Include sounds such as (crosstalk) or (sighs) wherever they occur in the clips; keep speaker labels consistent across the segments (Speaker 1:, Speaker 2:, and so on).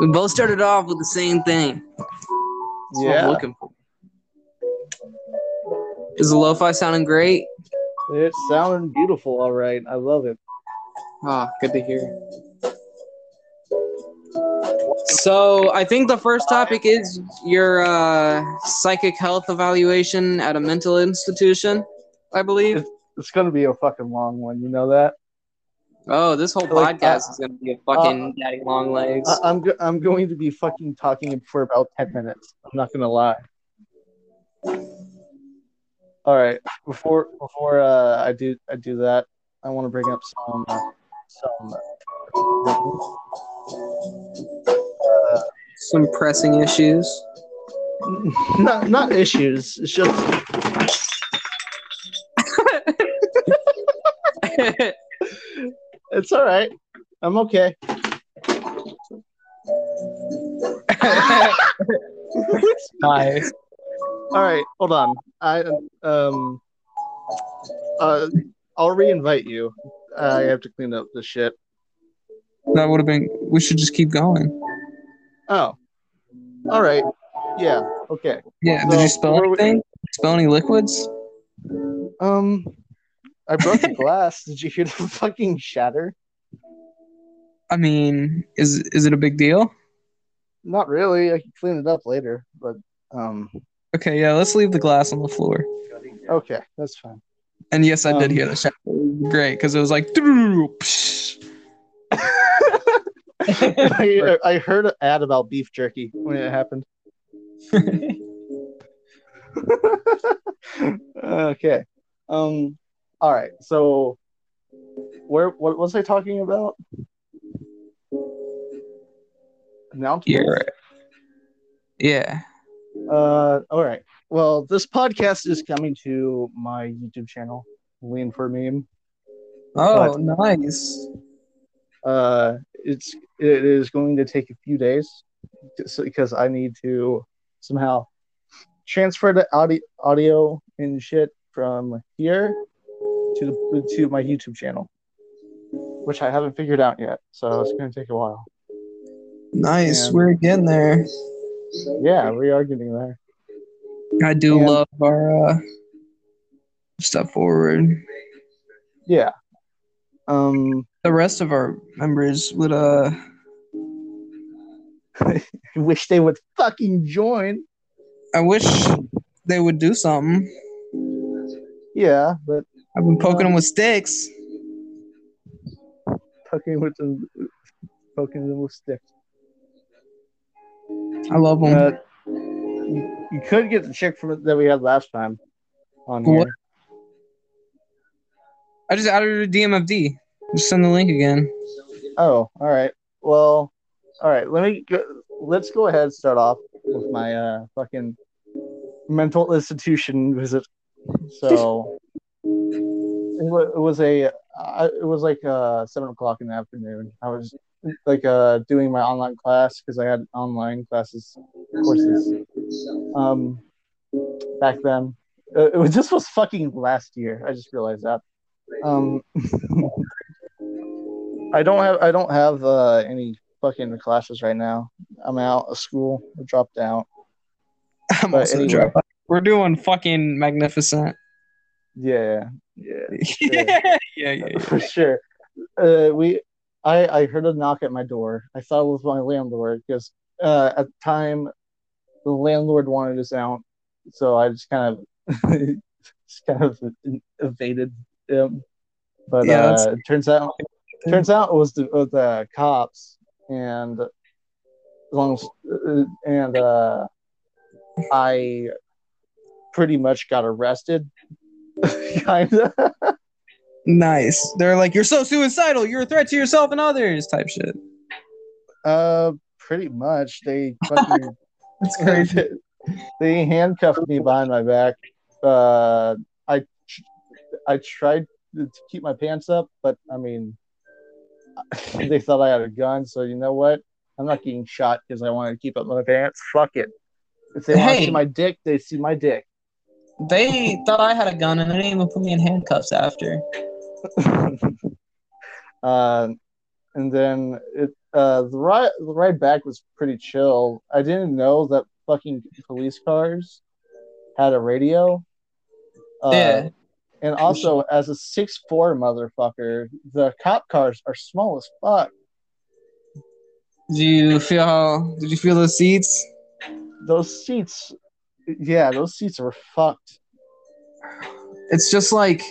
Speaker 1: We both started off with the same thing. That's what I'm
Speaker 2: Yeah,
Speaker 1: looking for. Is the lo-fi sounding great?
Speaker 2: it's sounding beautiful. All right, I love it.
Speaker 1: Ah, good to hear. So I think the first topic is your uh, psychic health evaluation at a mental institution, I believe.
Speaker 2: It's gonna be a fucking long one. You know that.
Speaker 1: Oh, this whole
Speaker 2: Like,
Speaker 1: podcast
Speaker 2: uh,
Speaker 1: is gonna be a fucking daddy long legs.
Speaker 2: I- I'm go- I'm going to be fucking talking for about ten minutes. I'm not gonna lie. All right, before before uh, I do I do that, I want to bring up some uh, some uh,
Speaker 1: Some pressing issues. (laughs)
Speaker 2: not not issues. It's just (laughs) (laughs) it's all right. I'm okay.
Speaker 1: nice.
Speaker 2: All right, hold on. I um uh I'll reinvite you. I have to clean up the shit.
Speaker 1: That would have been. We should just keep going.
Speaker 2: Oh. All right. Yeah. Okay.
Speaker 1: Yeah.
Speaker 2: So,
Speaker 1: did you spell
Speaker 2: where we-
Speaker 1: anything? Spell any liquids?
Speaker 2: Um I broke the (laughs) glass. Did you hear the fucking shatter?
Speaker 1: I mean, is is it a big deal?
Speaker 2: Not really. I can clean it up later, but um
Speaker 1: Okay, yeah. Let's leave the glass on the floor.
Speaker 2: okay, that's fine.
Speaker 1: And yes, I did
Speaker 2: Um,
Speaker 1: hear the shatter. Great, because it was like. (laughs) (laughs)
Speaker 2: I heard an ad about beef jerky when it happened. okay. Um. All right. So, where? What was I talking about?
Speaker 1: You're right. Yeah.
Speaker 2: Uh. All right. Well, this podcast is coming to my YouTube channel, Lean for Meme.
Speaker 1: Oh, nice.
Speaker 2: Uh, it's it is going to take a few days because I need to somehow transfer the audio audio and shit from here to to my YouTube channel, which I haven't figured out yet. So it's going to take a while.
Speaker 1: Nice.
Speaker 2: And-
Speaker 1: We're getting there.
Speaker 2: Yeah, we are getting there.
Speaker 1: I do
Speaker 2: And-
Speaker 1: love our uh, step forward.
Speaker 2: Yeah. Um,
Speaker 1: The rest of our members would uh
Speaker 2: I (laughs) wish they would fucking join.
Speaker 1: I wish they would do something.
Speaker 2: Yeah, but
Speaker 1: I've been poking them with sticks.
Speaker 2: fucking with them, poking them with sticks.
Speaker 1: I love them.
Speaker 2: Uh, you, you could get the chick from that we had last time on
Speaker 1: What?
Speaker 2: here.
Speaker 1: I just added to DMFD. Just send the link again.
Speaker 2: Oh, all right. Well, all right. Let me go, let's go ahead and start off with my uh fucking mental institution visit. So it, was a I, it was like uh seven o'clock in the afternoon. I was like uh doing my online class because I had online classes courses um back then. Uh, it was (laughs) just was fucking last year. I just realized that. Um, (laughs) I don't have I don't have uh, any fucking classes right now. I'm out of school. I dropped out.
Speaker 1: I'm
Speaker 2: But
Speaker 1: also
Speaker 2: anyway.
Speaker 1: We're doing fucking magnificent.
Speaker 2: Yeah, yeah, (laughs) (laughs)
Speaker 1: yeah, yeah, yeah.
Speaker 2: for sure. Uh, we, I, I heard a knock at my door. I thought it was my landlord because uh, at the time the landlord wanted us out, so I just kind of, (laughs) just kind of evaded him. But
Speaker 1: Yeah,
Speaker 2: uh, it turns out, turns out it was the, was the cops, and as long as uh, and uh, I pretty much got arrested, (laughs) kind of.
Speaker 1: Nice. They're like, you're so suicidal. You're a threat to yourself and others. Type shit.
Speaker 2: Uh, pretty much. They (laughs) fucking
Speaker 1: That's crazy. (laughs)
Speaker 2: they handcuffed me behind my back. Uh, I I tried to keep my pants up, but I mean, they thought I had a gun. So you know what? I'm not getting shot because I wanted to keep up my pants. Fuck it. If they want to see my dick, they see my dick.
Speaker 1: They thought I had a gun and they didn't even put me in handcuffs after. (laughs)
Speaker 2: uh, and then it uh the ride the ride back was pretty chill. I didn't know that fucking police cars had a radio. Uh,
Speaker 1: Yeah.
Speaker 2: And also, as a six four motherfucker, the cop cars are small as fuck.
Speaker 1: Did you feel how? Did you feel the seats?
Speaker 2: Those seats, yeah, those seats were fucked.
Speaker 1: It's just like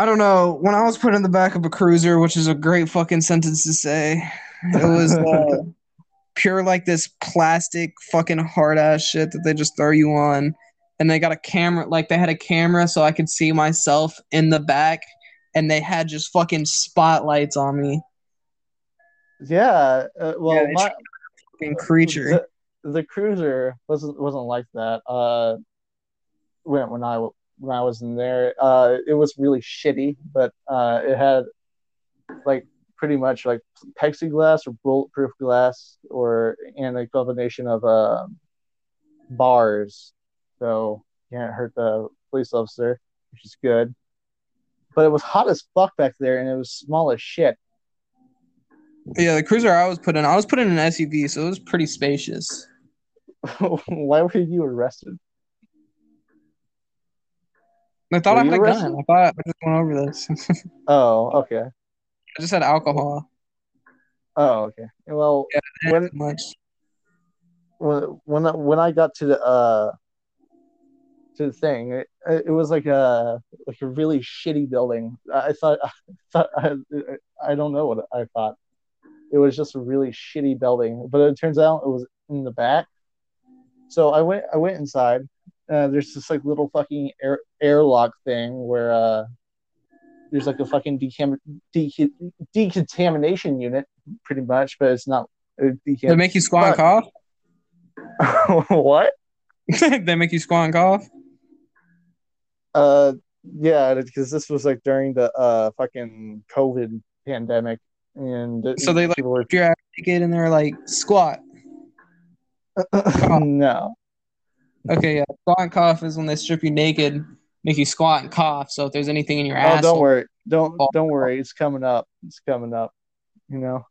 Speaker 1: I don't know. When I was put in the back of a cruiser, which is a great fucking sentence to say, it was uh, (laughs) pure like this plastic fucking hard ass shit that they just throw you on, and they got a camera. Like they had a camera so I could see myself in the back, and they had just fucking spotlights on me.
Speaker 2: Yeah, uh, well,
Speaker 1: Yeah,
Speaker 2: my,
Speaker 1: Fucking creature.
Speaker 2: The, cruiser wasn't wasn't like that. Uh, when when I when I was in there, uh, it was really shitty, but uh, it had like pretty much like plexiglass or bulletproof glass, or and a combination of uh, bars, so you can't hurt the police officer, which is good. But it was hot as fuck back there, and it was small as shit.
Speaker 1: Yeah, the cruiser I was put in, I was put in an SUV, so it was pretty spacious. (laughs)
Speaker 2: Why were you arrested?
Speaker 1: I thought
Speaker 2: Were
Speaker 1: I had a
Speaker 2: arrested?
Speaker 1: gun. I thought I just went over this. (laughs)
Speaker 2: Oh, okay.
Speaker 1: I just had alcohol.
Speaker 2: Oh, okay. Well,
Speaker 1: Not
Speaker 2: when
Speaker 1: much.
Speaker 2: when when I, when I got to the uh to the thing, it, it was like a like a really shitty building. I thought I (laughs) thought I, I don't know what I thought. It was just a really shitty building, but it turns out it was in the back. So I went I went inside. Uh, there's this like little fucking air airlock thing where uh there's like a fucking decam- de- decontamination unit, pretty much, but it's not. Uh,
Speaker 1: They make you squat and cough. (laughs)
Speaker 2: what? (laughs)
Speaker 1: they make you squat and cough.
Speaker 2: Uh, yeah, because this was like during the uh fucking COVID pandemic, and
Speaker 1: So they, like,
Speaker 2: were
Speaker 1: If you're naked and they're like squat. (laughs)
Speaker 2: no.
Speaker 1: Okay, yeah. Squat and cough is when they strip you naked, make you squat and cough. So if there's anything in your
Speaker 2: Oh,
Speaker 1: ass,
Speaker 2: don't worry, don't don't worry. It's coming up. It's coming up. You know.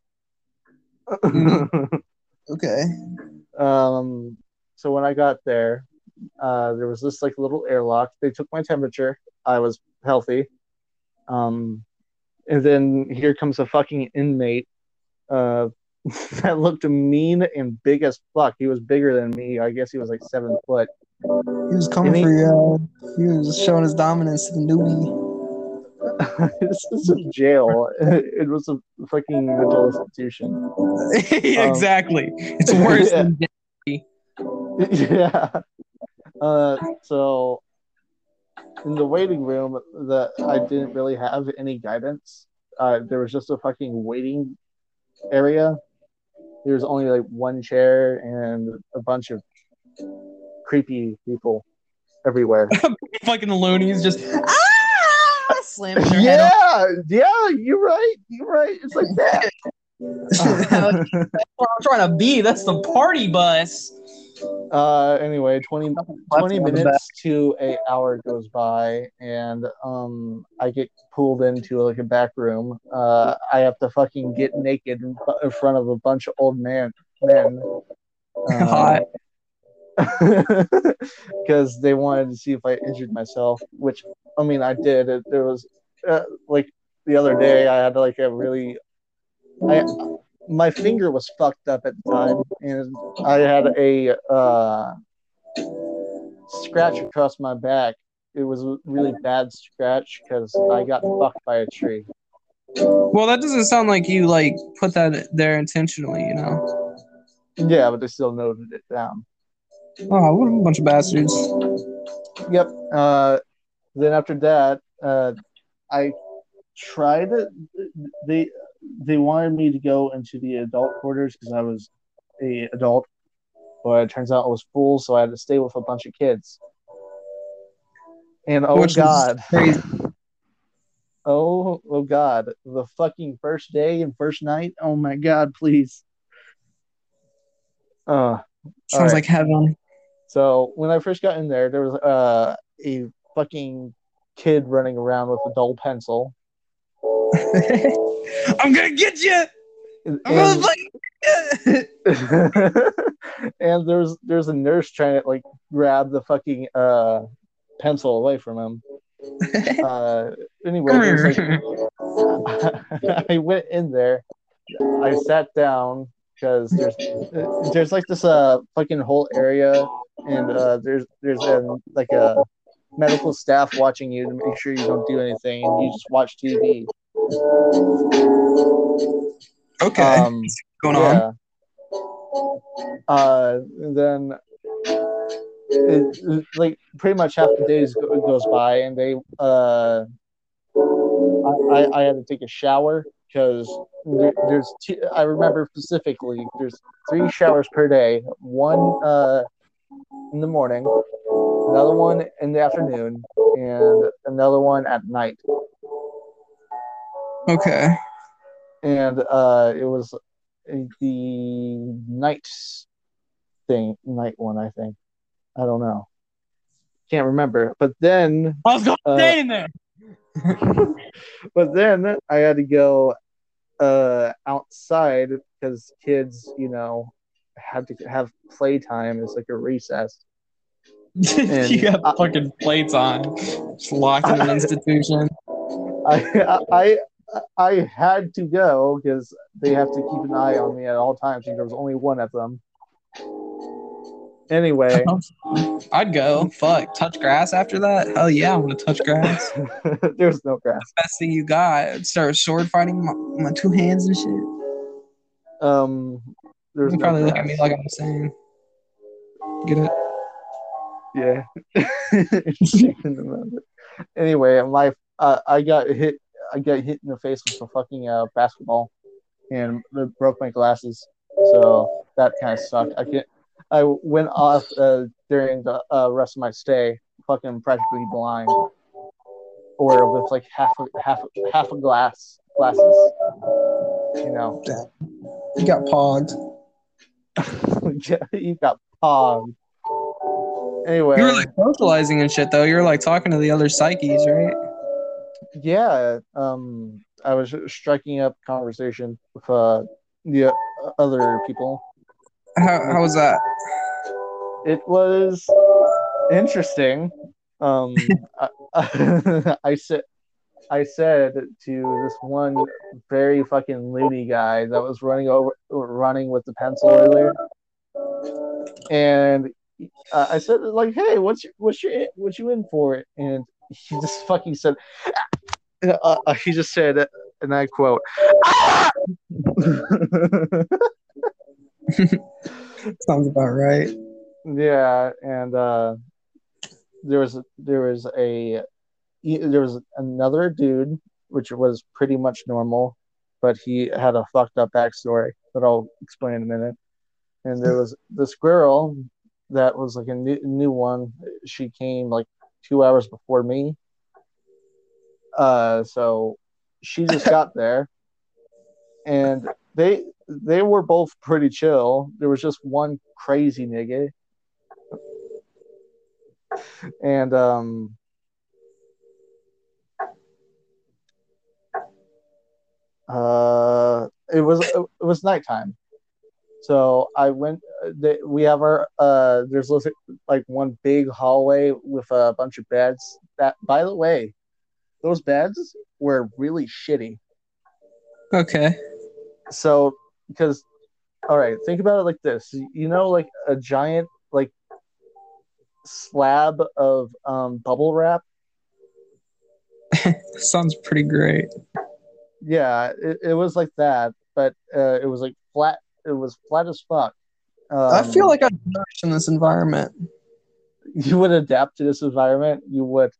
Speaker 2: (laughs)
Speaker 1: Okay.
Speaker 2: um. So when I got there, uh, there was this like little airlock. They took my temperature. I was healthy. Um, and then here comes a fucking inmate. Uh, (laughs) that looked mean and big as fuck. He was bigger than me. I guess he was like seven foot.
Speaker 1: He was coming
Speaker 2: he-
Speaker 1: for you. Uh, he was showing his dominance to the newbie. (laughs)
Speaker 2: this is a jail. It was a fucking mental institution. (laughs)
Speaker 1: exactly. It's worse
Speaker 2: yeah.
Speaker 1: than
Speaker 2: yeah. Uh, so in the waiting room, that I didn't really have any guidance. Uh, there was just a fucking waiting area. There was only like one chair and a bunch of creepy people everywhere. (laughs)
Speaker 1: fucking loonies just ah, slamming their head
Speaker 2: yeah, yeah, you're right. You're right. It's like that. (laughs)
Speaker 1: on. what I'm trying to be. That's the party bus.
Speaker 2: Uh, anyway, 20, 20
Speaker 1: on the back.
Speaker 2: minutes to a hour goes by and um i get pulled into like a back room uh i have to fucking get naked in, in front of a bunch of old man men (laughs)
Speaker 1: Hot. (laughs)
Speaker 2: because they wanted to see if i injured myself which i mean i did it, there was uh, like the other day i had like a really i my finger was fucked up at the time and i had a uh scratch across my back. It was a really bad scratch because I got fucked by a tree.
Speaker 1: Well, that doesn't sound like you like put that there intentionally. You know.
Speaker 2: Yeah, but they still noted it down.
Speaker 1: Oh, what a bunch of bastards.
Speaker 2: Yep. Uh, then after that, uh, I tried it. They wanted me to go into the adult quarters because I was a adult, but it turns out I was full, so I had to stay with a bunch of kids. And oh
Speaker 1: Which
Speaker 2: god, (laughs) oh oh god, the fucking first day and first night. Oh my god, please. Uh,
Speaker 1: Sounds
Speaker 2: Alright.
Speaker 1: like heaven.
Speaker 2: So when I first got in there, there was uh, a fucking kid running around with a dull pencil. (laughs)
Speaker 1: I'm gonna get you.
Speaker 2: And,
Speaker 1: I'm gonna fucking (laughs)
Speaker 2: and there's there's a nurse trying to like grab the fucking uh pencil away from him. (laughs) Uh, anyway, like, (laughs) I went in there. I sat down because there's there's like this uh fucking whole area, and uh there's there's um, like a medical staff watching you to make sure you don't do anything, and you just watch TV.
Speaker 1: Okay.
Speaker 2: Um,
Speaker 1: going on?
Speaker 2: Uh, then it, like pretty much half the days goes by, and they uh, I, I, I had to take a shower because there, there's two, I remember specifically there's three showers per day. One uh in the morning, another one in the afternoon, and another one at night.
Speaker 1: Okay.
Speaker 2: and uh it was the night thing night one i think i don't know can't remember but then
Speaker 1: I was going
Speaker 2: Uh,
Speaker 1: stay in there. (laughs)
Speaker 2: but then i had to go uh outside because kids you know had to have playtime it's like a recess (laughs)
Speaker 1: you got
Speaker 2: I-
Speaker 1: fucking plates on. Just locked in an (laughs) institution.
Speaker 2: i i i had to go because they have to keep an eye on me at all times and there was only one of them anyway (laughs)
Speaker 1: I'd go. Fuck. Touch grass after that? Hell yeah, I'm gonna touch grass. (laughs)
Speaker 2: there's no grass
Speaker 1: Best thing you got. Start sword fighting my, my two hands and shit.
Speaker 2: Um, there's
Speaker 1: You
Speaker 2: no
Speaker 1: probably look at me like I'm insane. Get it?
Speaker 2: yeah. (laughs) anyway, my uh, I got hit. I got hit in the face with a fucking uh, basketball, and it broke my glasses. So that kind of sucked. I can't. I went off uh, during the uh, rest of my stay, fucking practically blind, or with like half a half a- half a glass glasses. You know,
Speaker 1: You got pogged. (laughs)
Speaker 2: Yeah, you got pogged. Anyway,
Speaker 1: You were like socializing and shit though. You were like talking to the other psyches, right?
Speaker 2: Yeah, um, I was striking up conversation with uh, the uh, other people.
Speaker 1: How, how was that?
Speaker 2: It was interesting. Um, (laughs) I, (laughs) I said, I said to this one very fucking loony guy that was running over, running with the pencil earlier, and uh, I said like, "Hey, what's your, what's your, what you in for?" And he just (laughs) fucking said, uh, uh, he just said, and I quote, "Ah!" (laughs)
Speaker 1: Sounds about right.
Speaker 2: Yeah, and uh, there was there was a there was another dude which was pretty much normal, but he had a fucked up backstory that I'll explain in a minute. And there was this girl that was like a new, new one. She came like two hours before me. Uh, so she just got (laughs) there, and they they were both pretty chill. There was just one crazy nigga and um uh it was it was nighttime so i went we have our uh there's like one big hallway with a bunch of beds that by the way those beds were really shitty
Speaker 1: Okay.
Speaker 2: so because all right think about it like this you know like a giant like slab of um bubble wrap (laughs)
Speaker 1: Sounds pretty great.
Speaker 2: yeah it, it was like that but uh, it was like flat it was flat as fuck um,
Speaker 1: I feel like I'd flourish in this environment.
Speaker 2: you would adapt to this environment you would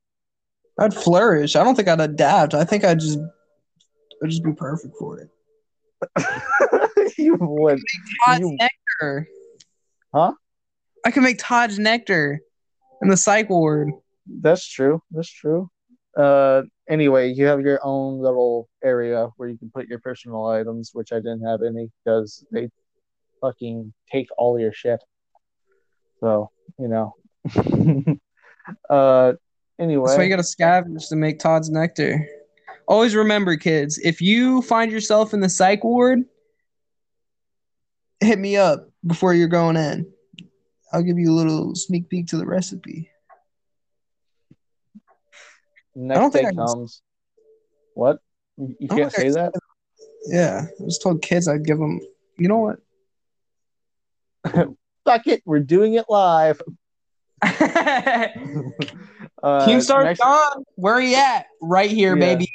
Speaker 1: I'd flourish. I don't think I'd adapt. I think I'd just I'd just be perfect for it. (laughs)
Speaker 2: you would
Speaker 1: Todd's
Speaker 2: You-
Speaker 1: nectar.
Speaker 2: Huh?
Speaker 1: I can make Todd's nectar in the psych ward.
Speaker 2: that's true that's true uh anyway you have your own little area where you can put your personal items which i didn't have any because they fucking take all your shit so you know (laughs) uh anyway
Speaker 1: why you gotta scavenge to make Todd's nectar. always remember, kids, if you find yourself in the psych ward, hit me up before you're going in. I'll give you a little sneak peek to the recipe.
Speaker 2: Next
Speaker 1: think
Speaker 2: day
Speaker 1: I can-
Speaker 2: What? You
Speaker 1: I don't
Speaker 2: can't
Speaker 1: think I
Speaker 2: say that?
Speaker 1: Yeah, I just told kids I'd give them. You know what? (laughs)
Speaker 2: Fuck it, we're doing it live. (laughs) Uh,
Speaker 1: Keemstar
Speaker 2: next-
Speaker 1: John, where he at? Right here,
Speaker 2: Yeah.
Speaker 1: baby.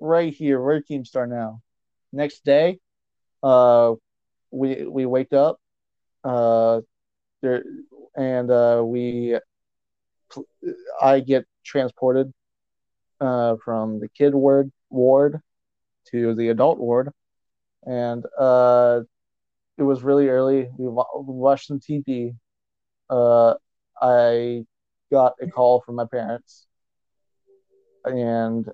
Speaker 2: right here. We're Keemstar now. Next day, uh, we we wake up, uh, there, and uh, we, I get transported, uh, from the kid ward ward to the adult ward, and uh, it was really early. We, wa- we watched some TV. Uh, I got a call from my parents, and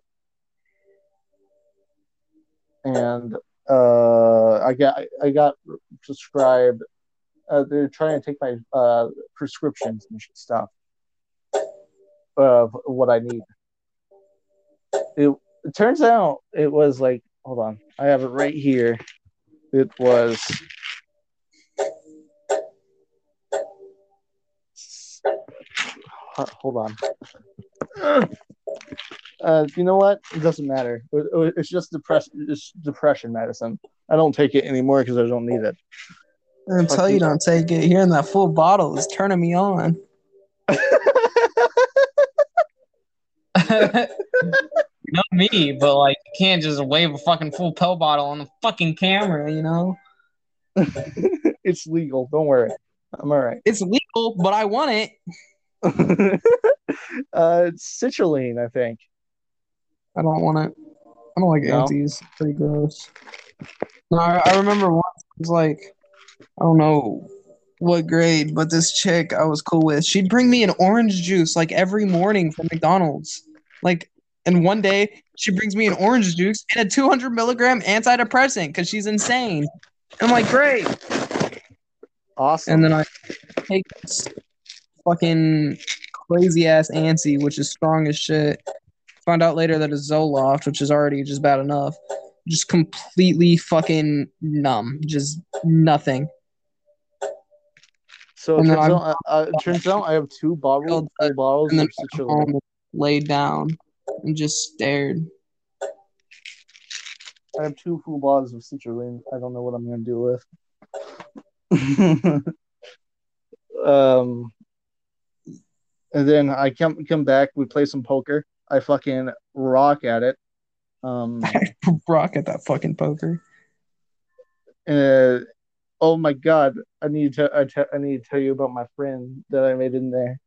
Speaker 2: and uh, I got I got prescribed. Uh, they're trying to take my uh, prescriptions and stuff of what I need. It, it turns out it was like hold on, I have it right here. It was. Hold on. Uh, you know what? It doesn't matter. It- it- It's just depression. It's depression medicine. I don't take it anymore because I don't need it.
Speaker 1: I'm gonna tell you don't take it. Hearing that full bottle is turning me on. (laughs)
Speaker 3: Not me, but like you can't just wave a fucking full pill bottle on the fucking camera, you know? (laughs)
Speaker 2: it's legal. Don't worry. I'm all right.
Speaker 1: It's legal, but I want it. (laughs)
Speaker 2: uh, it's sertraline, I think.
Speaker 1: I don't want it. I don't like
Speaker 2: No?
Speaker 1: antes. Pretty gross. No, I, I remember once it was like, I don't know what grade, but this chick I was cool with, she'd bring me an orange juice like every morning from McDonald's. Like, and one day she brings me an orange juice and a 200 milligram antidepressant because she's insane. And I'm like, great.
Speaker 2: Awesome.
Speaker 1: And then I take this fucking crazy ass ANSI, which is strong as shit. Find out later that it's Zoloft, which is already just bad enough. Just completely fucking numb. Just nothing.
Speaker 2: so it turns, out, uh, it turns out I have two bottles, full bottles
Speaker 1: And then home laid down and just stared.
Speaker 2: I have two full bottles of sertraline. I don't know what I'm gonna do with. (laughs) um, and then I come come back. We play some poker. I fucking rock at it. Um, (laughs)
Speaker 1: Rock at that fucking poker.
Speaker 2: uh, oh my god! I need to I, te- I need to tell you about my friend that I made in there.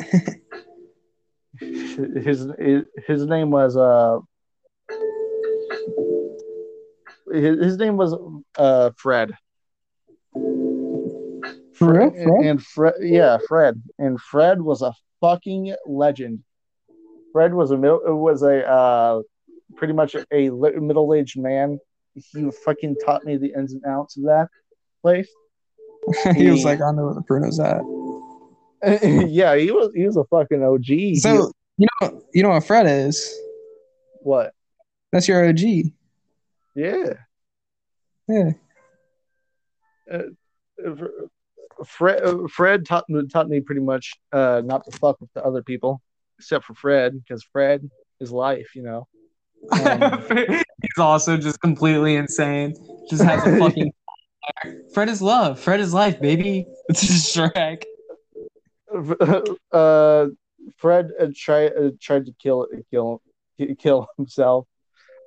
Speaker 2: (laughs) his his his name was uh his, his name was uh Fred.
Speaker 1: Real?
Speaker 2: And-
Speaker 1: Fred?
Speaker 2: And Fred, yeah, Fred, and Fred was a fucking legend. Fred was a was a uh, pretty much a middle aged man. He fucking taught me the ins and outs of that place. (laughs)
Speaker 1: he was like, I know where the pruno's at. (laughs)
Speaker 2: yeah, he was he was a fucking OG. He-
Speaker 1: So you know you know what Fred is?
Speaker 2: what?
Speaker 1: That's your OG.
Speaker 2: Yeah,
Speaker 1: Yeah.
Speaker 2: Fred Fred taught me taught me pretty much uh, not to fuck with the other people, except for Fred, because Fred is life, you know. Um, (laughs)
Speaker 3: He's also just completely insane. Just has a fucking (laughs) Fred is love. Fred is life, baby. (laughs) It's just Shrek.
Speaker 2: uh, Fred uh, tried uh, tried to kill kill kill himself.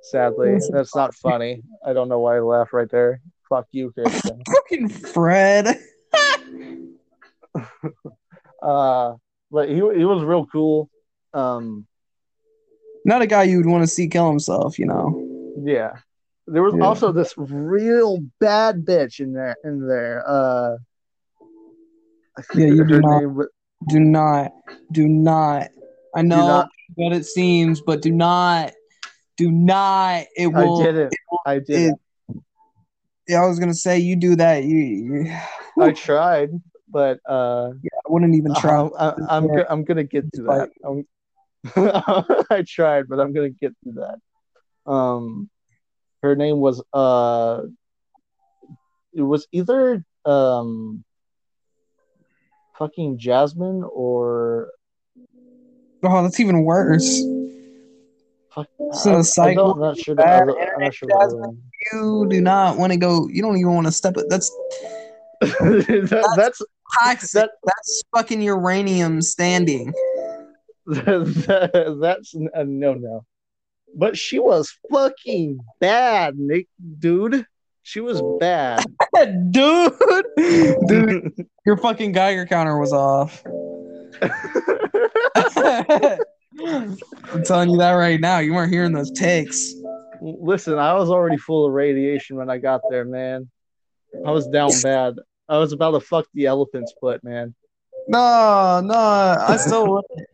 Speaker 2: Sadly, that's not funny. I don't know why I laughed right there. Fuck you, Christian.
Speaker 1: Fucking Fred. (laughs)
Speaker 2: uh, but he he was real cool. Um,
Speaker 1: Not a guy you would want to see kill himself, you know.
Speaker 2: yeah. There was
Speaker 1: Yeah.
Speaker 2: also this real bad bitch in there. In there, uh, I
Speaker 1: Yeah, you do not-
Speaker 2: was-
Speaker 1: Do not, do not. I know
Speaker 2: not-
Speaker 1: what it seems, but do not, do not. It will.
Speaker 2: I didn't. I didn't.
Speaker 1: Yeah, I was gonna say you do that. You, you
Speaker 2: I tried, but uh,
Speaker 1: I wouldn't even try.
Speaker 2: I'm, go- I'm gonna get to that. I'm, (laughs) I tried, but I'm gonna get through that. Um, her name was uh, it was either um, fucking Jasmine or
Speaker 1: Oh, that's even worse.
Speaker 2: Fuck.
Speaker 1: Uh, so
Speaker 2: I, I
Speaker 1: cycle
Speaker 2: I'm not sure. The
Speaker 1: bad
Speaker 2: I'm not sure. The other one.
Speaker 1: You do not want to go. You don't even want to step it. That's (laughs)
Speaker 2: that, that's
Speaker 1: toxic.
Speaker 2: That-
Speaker 1: that's fucking uranium standing. (laughs)
Speaker 2: that, that's a uh, no no. But she was fucking bad, Nick, dude. She was bad. (laughs)
Speaker 1: dude, dude, your fucking Geiger counter was off. I'm telling you that right now. You weren't hearing those takes.
Speaker 2: Listen, I was already full of radiation when I got there, man. I was down (laughs) bad. I was about to fuck the elephant's foot, man.
Speaker 1: No, no, I still wouldn't.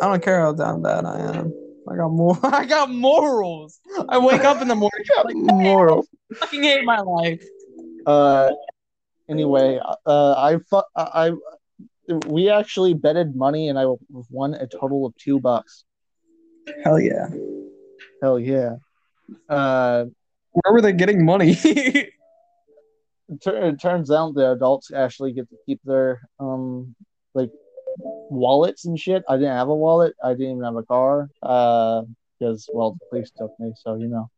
Speaker 1: I don't care how down bad I am. I got more. (laughs) I got morals. I wake up in the morning. (laughs) Like,
Speaker 2: Moral.
Speaker 1: I fucking hate my life.
Speaker 2: Uh, anyway, uh, I fu- I, I we actually betted money, and I won a total of two bucks.
Speaker 1: Hell yeah.
Speaker 2: Hell yeah. Uh,
Speaker 1: Where were they getting money? (laughs)
Speaker 2: it, it turns out the adults actually get to keep their um like wallets and shit. I didn't have a wallet. I didn't even have a car. Uh, because well, the police took me, so you know.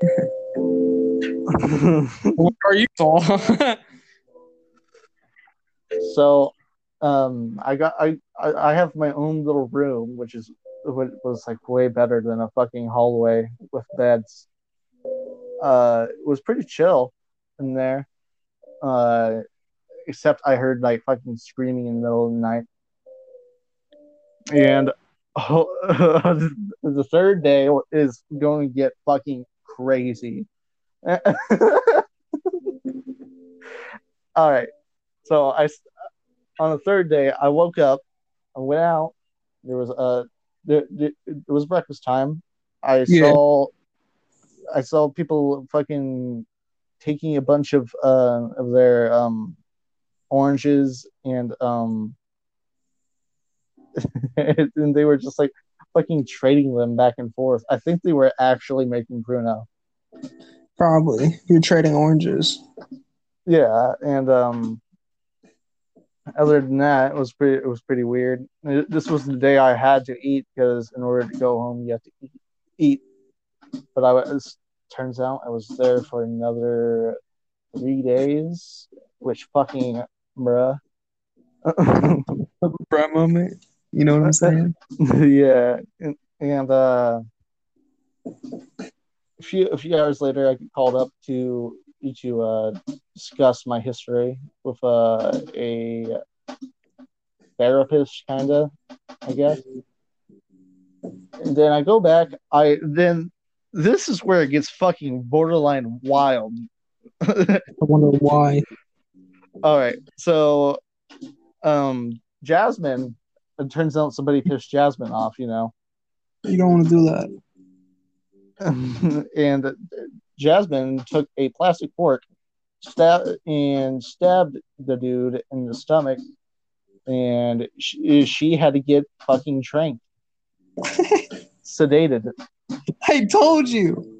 Speaker 2: (laughs)
Speaker 1: what are you all? (laughs)
Speaker 2: so, um, I got I I have my own little room, which is what was like way better than a fucking hallway with beds. Uh, it was pretty chill in there. Uh, except I heard like fucking screaming in the middle of the night. And (laughs) the third day is going to get fucking crazy. (laughs) All right. So I on the third day I woke up, I went out. There was a there, there, it was breakfast time. I
Speaker 1: Yeah.
Speaker 2: saw I saw people fucking taking a bunch of uh of their um oranges and um (laughs) and they were just like fucking trading them back and forth. I think they were actually making pruno.
Speaker 1: Probably. You're trading oranges.
Speaker 2: Yeah, and um other than that, it was pretty it was pretty weird. This was the day I had to eat because in order to go home you have to eat. eat. But I was turns out I was there for another three days, which fucking bruh. (laughs)
Speaker 1: Bruh moment. You know what I'm saying? (laughs)
Speaker 2: yeah, and, and uh, a few a few hours later, I called up to to uh, discuss my history with uh, a therapist, kind of, I guess. And then I go back. I then this is where it gets fucking borderline wild.
Speaker 1: I wonder why.
Speaker 2: All right, so um, Jasmine. It turns out somebody pissed Jasmine off. You know.
Speaker 1: You don't want to do that. (laughs)
Speaker 2: and Jasmine took a plastic fork, stabbed and stabbed the dude in the stomach, and she, she had to get fucking tranked, (laughs) sedated.
Speaker 1: I told you.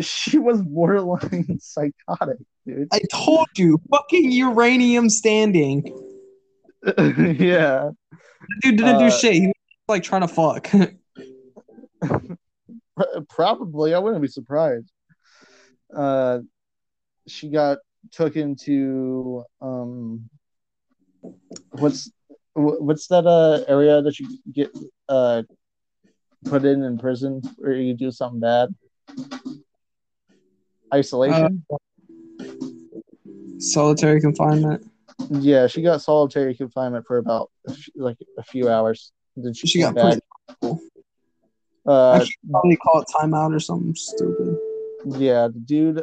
Speaker 2: She was borderline (laughs) psychotic, dude.
Speaker 1: I told you. Fucking uranium standing. (laughs)
Speaker 2: yeah,
Speaker 1: Dude didn't
Speaker 2: Uh,
Speaker 1: do shit. He was like trying to fuck.
Speaker 2: probably. I wouldn't be surprised. Uh, she got took into um, what's what's that uh area that you get uh put in in prison where you do something bad? Isolation.
Speaker 1: Solitary confinement.
Speaker 2: yeah, she got solitary confinement for about like a few hours. Then she,
Speaker 1: She got
Speaker 2: back.
Speaker 1: put.
Speaker 2: Uh,
Speaker 1: I should probably call it timeout or something stupid.
Speaker 2: Yeah, the dude,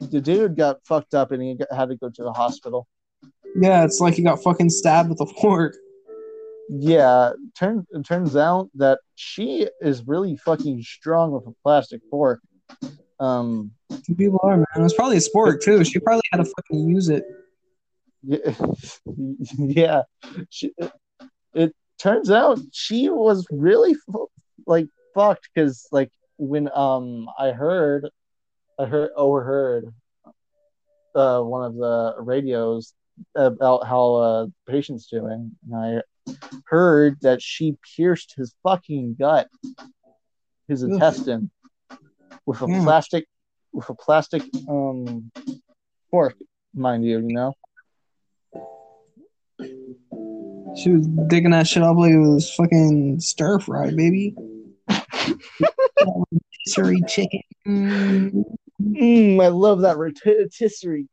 Speaker 2: the dude got fucked up and he got, had to go to the hospital.
Speaker 1: Yeah, it's like he got fucking stabbed with a fork.
Speaker 2: Yeah, turn, it turns out that she is really fucking strong with a plastic fork. Um,
Speaker 1: people are, man. It was probably a sport too. She probably had to fucking use it.
Speaker 2: yeah, (laughs) yeah. She, it, it turns out she was really like fucked because like when um I heard I heard overheard uh one of the radios about how uh patient's doing and I heard that she pierced his fucking gut his
Speaker 1: Ugh.
Speaker 2: intestine with a
Speaker 1: Yeah.
Speaker 2: plastic with a plastic um fork mind you you know
Speaker 1: She was digging that shit up like it was fucking stir fry, baby. (laughs) Rotisserie chicken. Mm.
Speaker 2: I love that rotisserie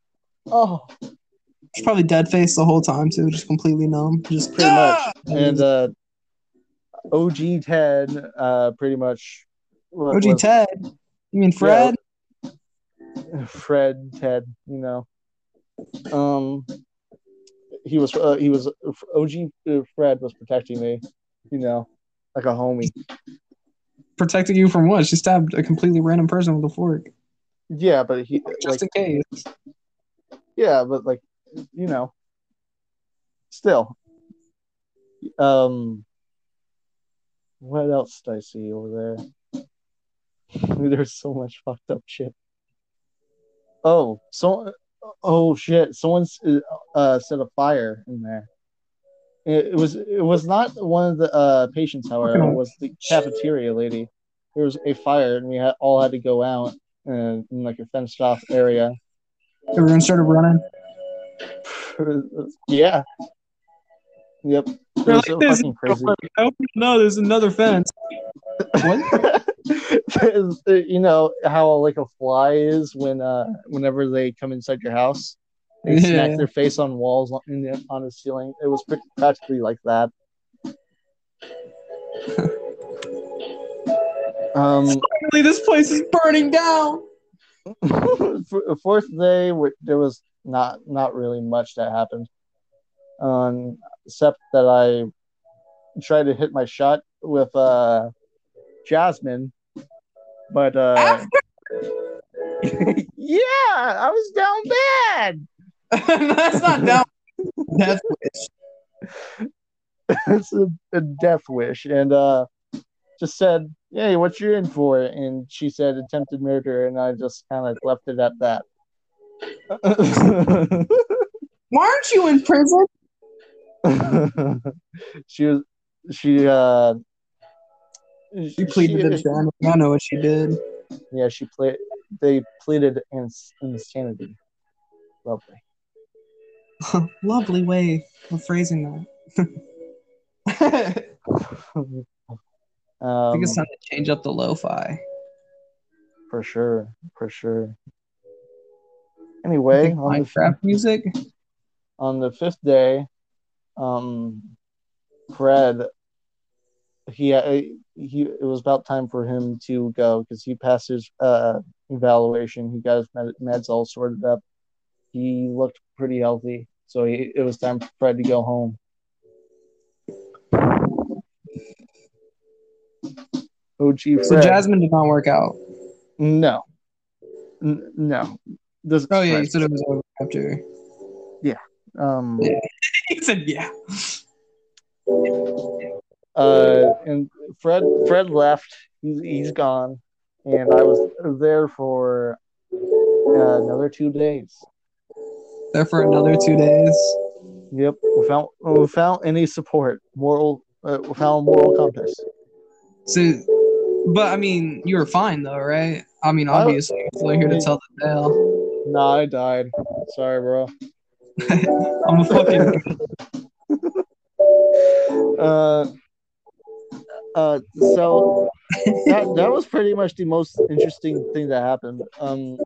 Speaker 2: oh
Speaker 1: She's probably dead face the whole time too, just completely numb. Just
Speaker 2: pretty much. And uh, OG Ted, uh, pretty much.
Speaker 1: OG
Speaker 2: was-
Speaker 1: Ted. You mean Fred?
Speaker 2: Fred, Ted, you know. Um, he was uh, he was OG uh, Fred was protecting me, you know, like a homie.
Speaker 1: Protecting you from what? She stabbed a completely random person with a fork.
Speaker 2: Yeah, but he
Speaker 1: Just
Speaker 2: like
Speaker 1: in case.
Speaker 2: yeah, but like you know, still. Um, what else did I see over there? (laughs) There's so much fucked up shit. Oh, so oh shit! Someone's uh set a fire in there. It, it was it was not one of the uh patients, however. It was the cafeteria lady. There was a fire, and we had all had to go out uh, in like a fenced off area.
Speaker 1: Everyone started running. (laughs)
Speaker 2: yeah. Yep. It
Speaker 1: They're like,
Speaker 2: so
Speaker 1: "There's
Speaker 2: fucking crazy.
Speaker 1: Oh no, there's another fence. What? (laughs)
Speaker 2: you know how like a fly is when uh whenever they come inside your house, they
Speaker 1: Yeah.
Speaker 2: smack their face on walls on, the, on the ceiling. It was pretty, practically like that. (laughs) um,
Speaker 1: Finally, this place is burning down. (laughs)
Speaker 2: fourth day, there was not not really much that happened, um, except that I tried to hit my shot with uh, Jasmine, but uh, (laughs) yeah, I was down bad. (laughs)
Speaker 1: That's not down. Death wish.
Speaker 2: it's a, a death wish, and uh, just said, "Hey, what you in for?" And she said, "Attempted murder," and I just kind of left it at that. (laughs)
Speaker 1: Why aren't you in prison? (laughs)
Speaker 2: she was she uh
Speaker 1: She pleaded insanity. I know what she did.
Speaker 2: yeah she played they pleaded ins- insanity lovely (laughs)
Speaker 1: Lovely way of phrasing that. I
Speaker 2: um,
Speaker 1: think it's time to change up the lo-fi.
Speaker 2: for sure for sure anyway on the,
Speaker 1: Minecraft music.
Speaker 2: on the fifth day um fred he uh, he it was about time for him to go because he passed his uh evaluation he got his med- meds all sorted up he looked pretty healthy so he, it was time for fred to go home OG Fred.
Speaker 1: So Jasmine did not work out.
Speaker 2: no N- no this
Speaker 1: Oh yeah, you said it was over after.
Speaker 2: um (laughs)
Speaker 1: Yeah. He said yeah.
Speaker 2: uh and fred fred left he's, he's gone and i was there for uh, another two days
Speaker 1: There for another two days.
Speaker 2: yep without without any support moral uh, without a moral compass
Speaker 1: So, but I mean, you were fine though, right? I mean,
Speaker 2: I-
Speaker 1: obviously, you're here to tell the tale.
Speaker 2: nah i died sorry bro (laughs)
Speaker 1: I'm a fucking. (laughs) (laughs)
Speaker 2: uh uh so that, that was pretty much the most interesting thing that happened um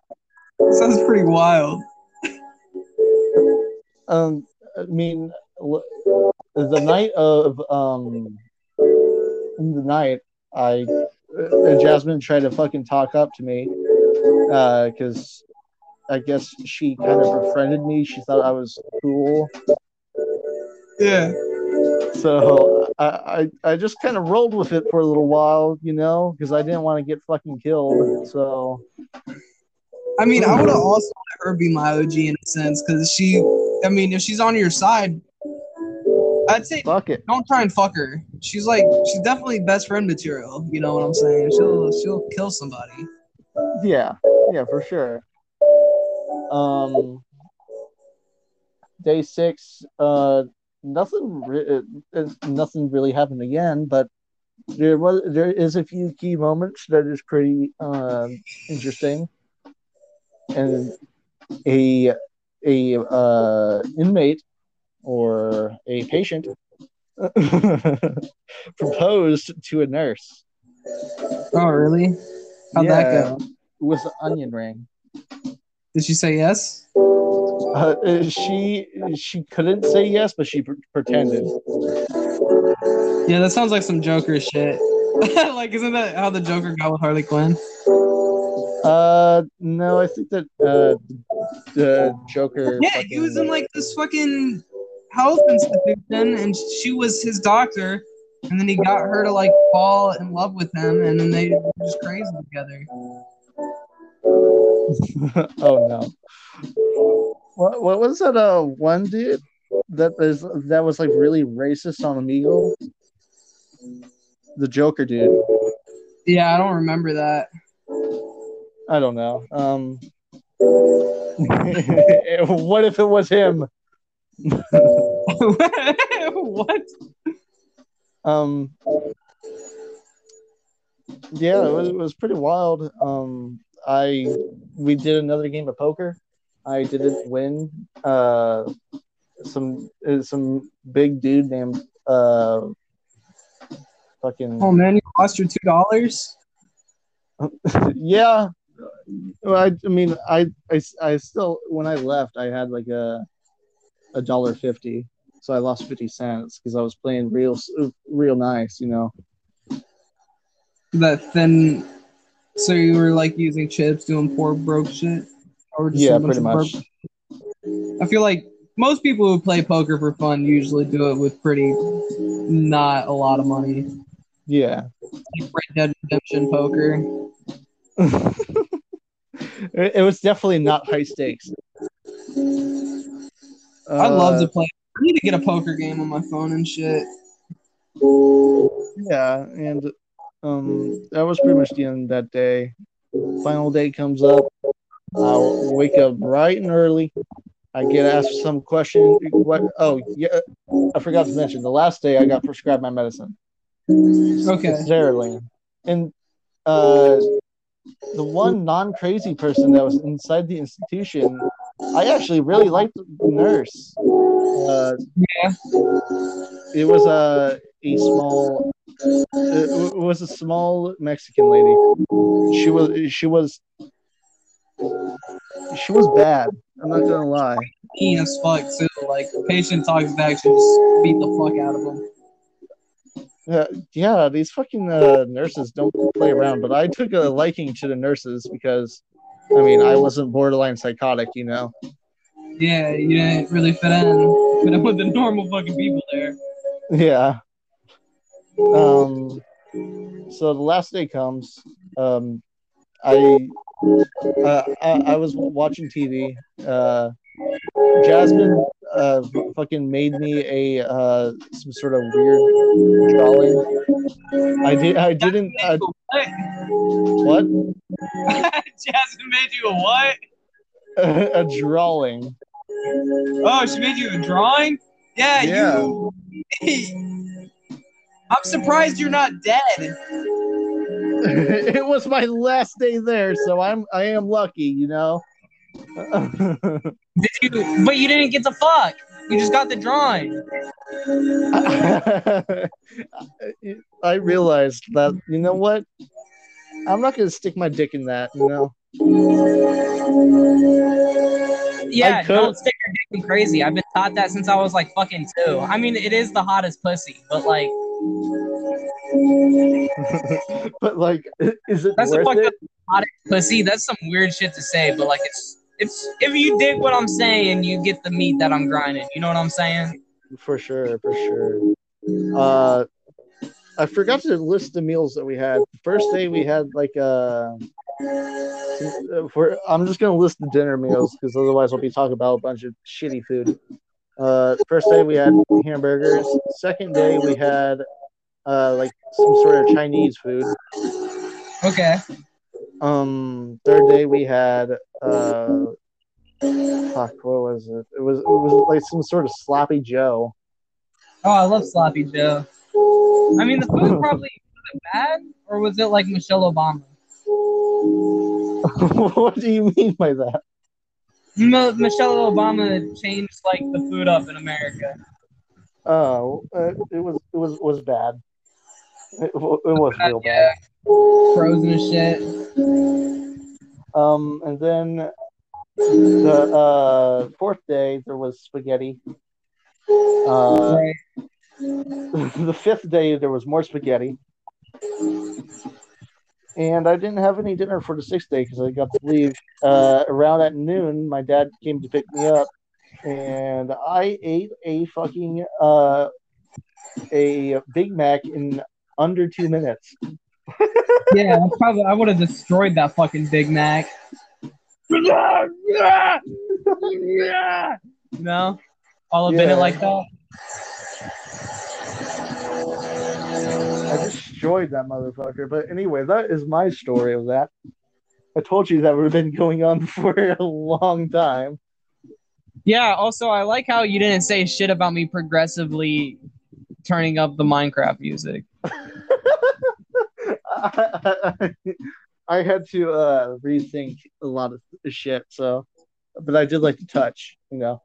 Speaker 1: sounds pretty wild.
Speaker 2: um i mean the night of um the night i jasmine tried to fucking talk up to me uh because i guess she kind of befriended me she thought i was cool
Speaker 1: Yeah.
Speaker 2: so i i, I just kind of rolled with it for a little while you know because i didn't want to get fucking killed so
Speaker 1: I mean, I would have also let her be my OG in a sense, because she. I mean, if she's on your side, I'd say
Speaker 2: Fuck it.
Speaker 1: don't try and fuck her. She's like she's definitely best friend material. You know what I'm saying? She'll she'll kill somebody.
Speaker 2: Yeah, yeah, for sure. Um, day six. Uh, nothing. Re- uh, nothing really happened again, but there was there is a few key moments that is pretty um interesting, and a a uh inmate or a patient (laughs) proposed to a nurse.
Speaker 1: Oh really? How'd that go?
Speaker 2: With an onion ring.
Speaker 1: Did she say yes?
Speaker 2: Uh, she she couldn't say yes, but she pre- pretended.
Speaker 1: Yeah, that sounds like some Joker shit. (laughs) like, isn't that how the Joker got with Harley Quinn?
Speaker 2: Uh, no, I think that uh, the Joker.
Speaker 1: Yeah, he was in like this fucking health institution, and she was his doctor, and then he got her to like fall in love with him, and then they were just crazy together. (laughs)
Speaker 2: oh no. What what was that? Uh, one dude that is that was like really racist on Amigo. The Joker dude.
Speaker 1: Yeah, I don't remember that.
Speaker 2: I don't know. Um, (laughs) what if it was him? (laughs)
Speaker 1: what?
Speaker 2: Um, yeah, it was, it was pretty wild. Um, I we did another game of poker. I didn't win. Uh, some uh, some big dude named uh, fucking
Speaker 1: Oh man, you lost your two dollars. (laughs)
Speaker 2: yeah. Well, I, I mean, I, I, I still when I left, I had like a a dollar fifty, so I lost fifty cents because I was playing real real nice, you know.
Speaker 1: That then, So you were like using chips, doing poor broke shit, or just
Speaker 2: Yeah, pretty much.
Speaker 1: broke- I feel like most people who play poker for fun usually do it with pretty not a lot of money.
Speaker 2: Yeah.
Speaker 1: Like Red Dead Redemption poker. (laughs)
Speaker 2: it was definitely not high stakes.
Speaker 1: I'd love
Speaker 2: Uh,
Speaker 1: to play. I need to get a poker game on my phone and shit.
Speaker 2: Yeah, and um, that was pretty much the end of that day. Final day comes up. I'll wake up bright and early. I get asked some question. What? Oh, yeah. I forgot to mention the last day I got prescribed my medicine.
Speaker 1: Okay.
Speaker 2: It's sertraline. And uh, the one non-crazy person that was inside the institution, I actually really liked the nurse. Uh,
Speaker 1: Yeah.
Speaker 2: it was a a small it was a small Mexican lady. She was she was she was bad. I'm not gonna lie.
Speaker 1: Mean as fuck too. Like patient talks back, she just beat the fuck out of him.
Speaker 2: Uh, yeah, these fucking uh, nurses don't play around. But I took a liking to the nurses because, I mean, I wasn't borderline psychotic, you know.
Speaker 1: Yeah, you didn't really fit in. Fit in with the normal fucking people there.
Speaker 2: Yeah. Um. So the last day comes. Um, I, uh, I I was watching TV. Uh, Jasmine uh fucking made me a uh some sort of weird drawing. I did. I didn't. Uh,
Speaker 1: What? (laughs) Jasmine made you a what? (laughs)
Speaker 2: a drawing.
Speaker 1: Oh, she made you a drawing? Yeah,
Speaker 2: Yeah.
Speaker 1: you. (laughs) I'm surprised you're not dead.
Speaker 2: it was my last day there, so I'm I am lucky, you know.
Speaker 1: Did you? But you didn't get the fuck. You just got the drawing. (laughs)
Speaker 2: I realized that you know what? I'm not gonna stick my dick in that, you know.
Speaker 1: Yeah,
Speaker 2: I
Speaker 1: don't stick your dick in crazy. I've been taught that since I was like fucking two. I mean, it is the hottest pussy, but like, (laughs)
Speaker 2: but like, is it
Speaker 1: That's
Speaker 2: worth it?
Speaker 1: hottest pussy. That's some weird shit to say, but like, it's it's if you dig what I'm saying, you get the meat that I'm grinding. You know what I'm saying?
Speaker 2: For sure, for sure. Uh, I forgot to list the meals that we had. First day we had like uh, some- uh, for I'm just gonna list the dinner meals because otherwise I'll be talking about a bunch of shitty food. Uh, first day we had hamburgers. Second day we had uh, like some sort of Chinese food.
Speaker 1: Okay.
Speaker 2: Um, third day we had uh, fuck, what was it? It was it was like some sort of sloppy Joe.
Speaker 1: Oh, I love sloppy Joe. I mean, the food (laughs) probably was it bad, or was it like Michelle Obama? (laughs)
Speaker 2: what do you mean by that?
Speaker 1: M- Michelle Obama changed like the food up in America.
Speaker 2: Oh, uh, it was it was was bad. It, it was real bad.
Speaker 1: Yeah. Frozen as shit.
Speaker 2: Um, and then the uh, fourth day there was spaghetti. Uh,
Speaker 1: Right. (laughs)
Speaker 2: the fifth day there was more spaghetti. And I didn't have any dinner for the sixth day because I got to leave uh, around at noon. My dad came to pick me up, and I ate a fucking uh, a Big Mac in under two minutes.
Speaker 1: Yeah, I probably I would have destroyed that fucking Big Mac. no, all up in
Speaker 2: Yeah.
Speaker 1: it like that.
Speaker 2: I destroyed that motherfucker. But anyway, that is my story of that. I told you that would have been going on (laughs) for a long time.
Speaker 1: Yeah. Also, I like how you didn't say shit about me progressively turning up the Minecraft music. (laughs)
Speaker 2: I, (laughs) I had to uh, rethink a lot of shit. So, but I did like to touch, you know.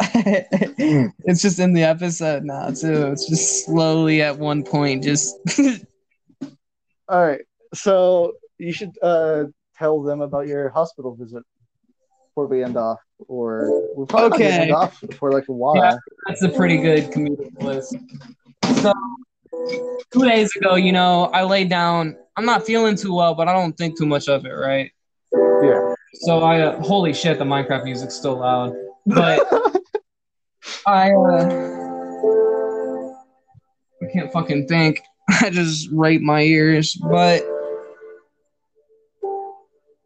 Speaker 1: it's just in the episode now too. It's just slowly at one point, just (laughs)
Speaker 2: All right, so you should uh, tell them about your hospital visit before we end off, or we'll probably
Speaker 1: Okay.
Speaker 2: end off for like a while.
Speaker 1: Yeah. that's a pretty good comedic list. So two days ago, you know, I laid down. I'm not feeling too well, but I don't think too much of it, right?
Speaker 2: Yeah.
Speaker 1: So I uh, holy shit, the Minecraft music's still loud. But (laughs) I uh, I can't fucking think. (laughs) I just rape my ears. But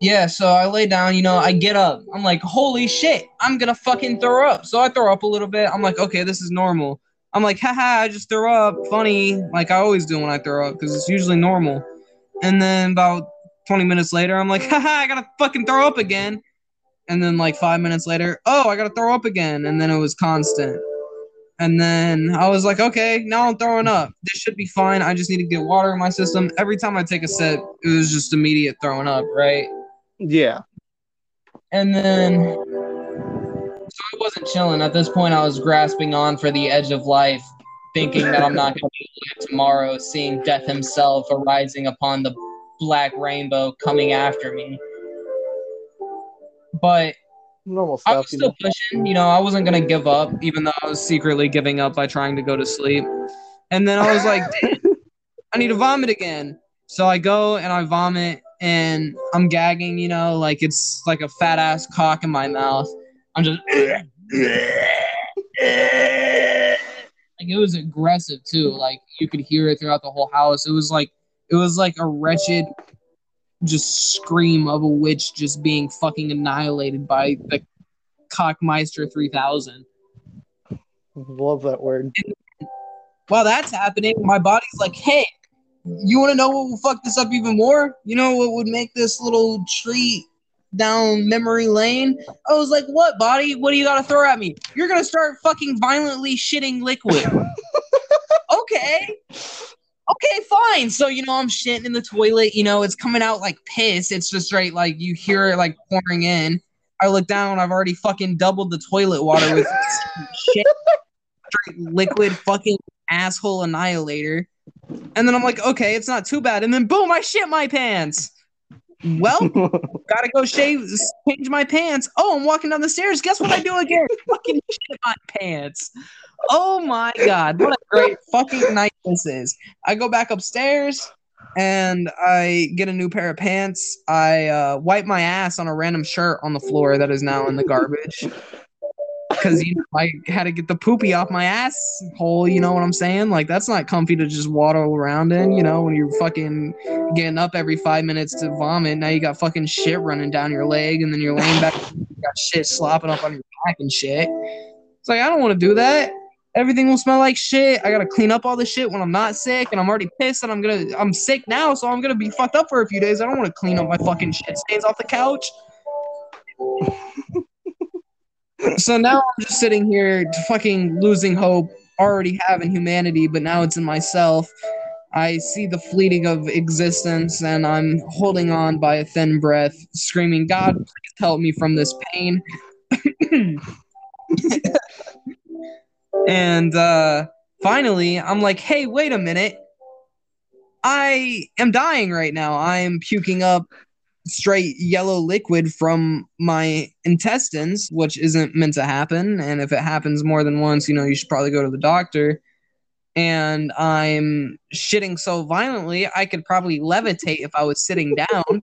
Speaker 1: yeah, so I lay down, you know, I get up. I'm like, holy shit, I'm gonna fucking throw up. So I throw up a little bit. I'm like, okay, this is normal. I'm like, haha, I just throw up. Funny, like I always do when I throw up, because it's usually normal. And then about 20 minutes later, I'm like, haha, I gotta fucking throw up again. And then like five minutes later, oh, I gotta throw up again. And then it was constant. And then I was like, okay, now I'm throwing up. This should be fine. I just need to get water in my system. Every time I take a sip, it was just immediate throwing up, right?
Speaker 2: yeah.
Speaker 1: And then, so I wasn't chilling. At this point, I was grasping on for the edge of life, thinking that I'm not going to be alive tomorrow, seeing death himself arising upon the black rainbow coming after me. But
Speaker 2: Normal
Speaker 1: I was still pushing. You know, I wasn't going to give up, even though I was secretly giving up by trying to go to sleep. And then I was like, (laughs) I need to vomit again. So I go and I vomit and I'm gagging, you know, like it's like a fat ass cock in my mouth. I'm just like it was aggressive too. Like you could hear it throughout the whole house. It was like it was like a wretched just scream of a witch just being fucking annihilated by the Cockmeister 3000.
Speaker 2: Love that word.
Speaker 1: While that's happening, my body's like, hey, you want to know what will fuck this up even more? You know what would make this little treat down memory lane? I was like, what, body? What do you got to throw at me? You're going to start fucking violently shitting liquid. (laughs) okay. Okay, fine. So, you know, I'm shitting in the toilet. You know, it's coming out like piss. It's just right, like, you hear it, like, pouring in. I look down, I've already fucking doubled the toilet water with (laughs) shit. Straight liquid fucking asshole annihilator. And then I'm like, okay, it's not too bad. And then boom, I shit my pants. Well, (laughs) gotta go shave, change my pants. Oh, I'm walking down the stairs. Guess what I do again? (laughs) fucking shit my pants. Oh my god, what a great fucking night this is. I go back upstairs and I get a new pair of pants. I uh, wipe my ass on a random shirt on the floor that is now in the garbage. (laughs) Because you know, I had to get the poopy off my ass hole. You know what I'm saying? Like that's not comfy to just waddle around in. You know when you're fucking getting up every five minutes to vomit. Now you got fucking shit running down your leg, and then you're laying back, (laughs) you got shit slopping up on your back and shit. It's like I don't want to do that. Everything will smell like shit. I gotta clean up all the shit when I'm not sick, and I'm already pissed, and I'm gonna I'm sick now, so I'm gonna be fucked up for a few days. I don't want to clean up my fucking shit stains off the couch. (laughs) so now I'm just sitting here, fucking losing hope, already having humanity, but now it's in myself. I see the fleeting of existence, and I'm holding on by a thin breath, screaming, "God, please help me from this pain." (laughs) and uh, finally, I'm like, "Hey, wait a minute! I am dying right now. I am puking up straight yellow liquid from my intestines, which isn't meant to happen. And if it happens more than once, you know, you should probably go to the doctor. And I'm shitting so violently, I could probably levitate if I was sitting down. (laughs)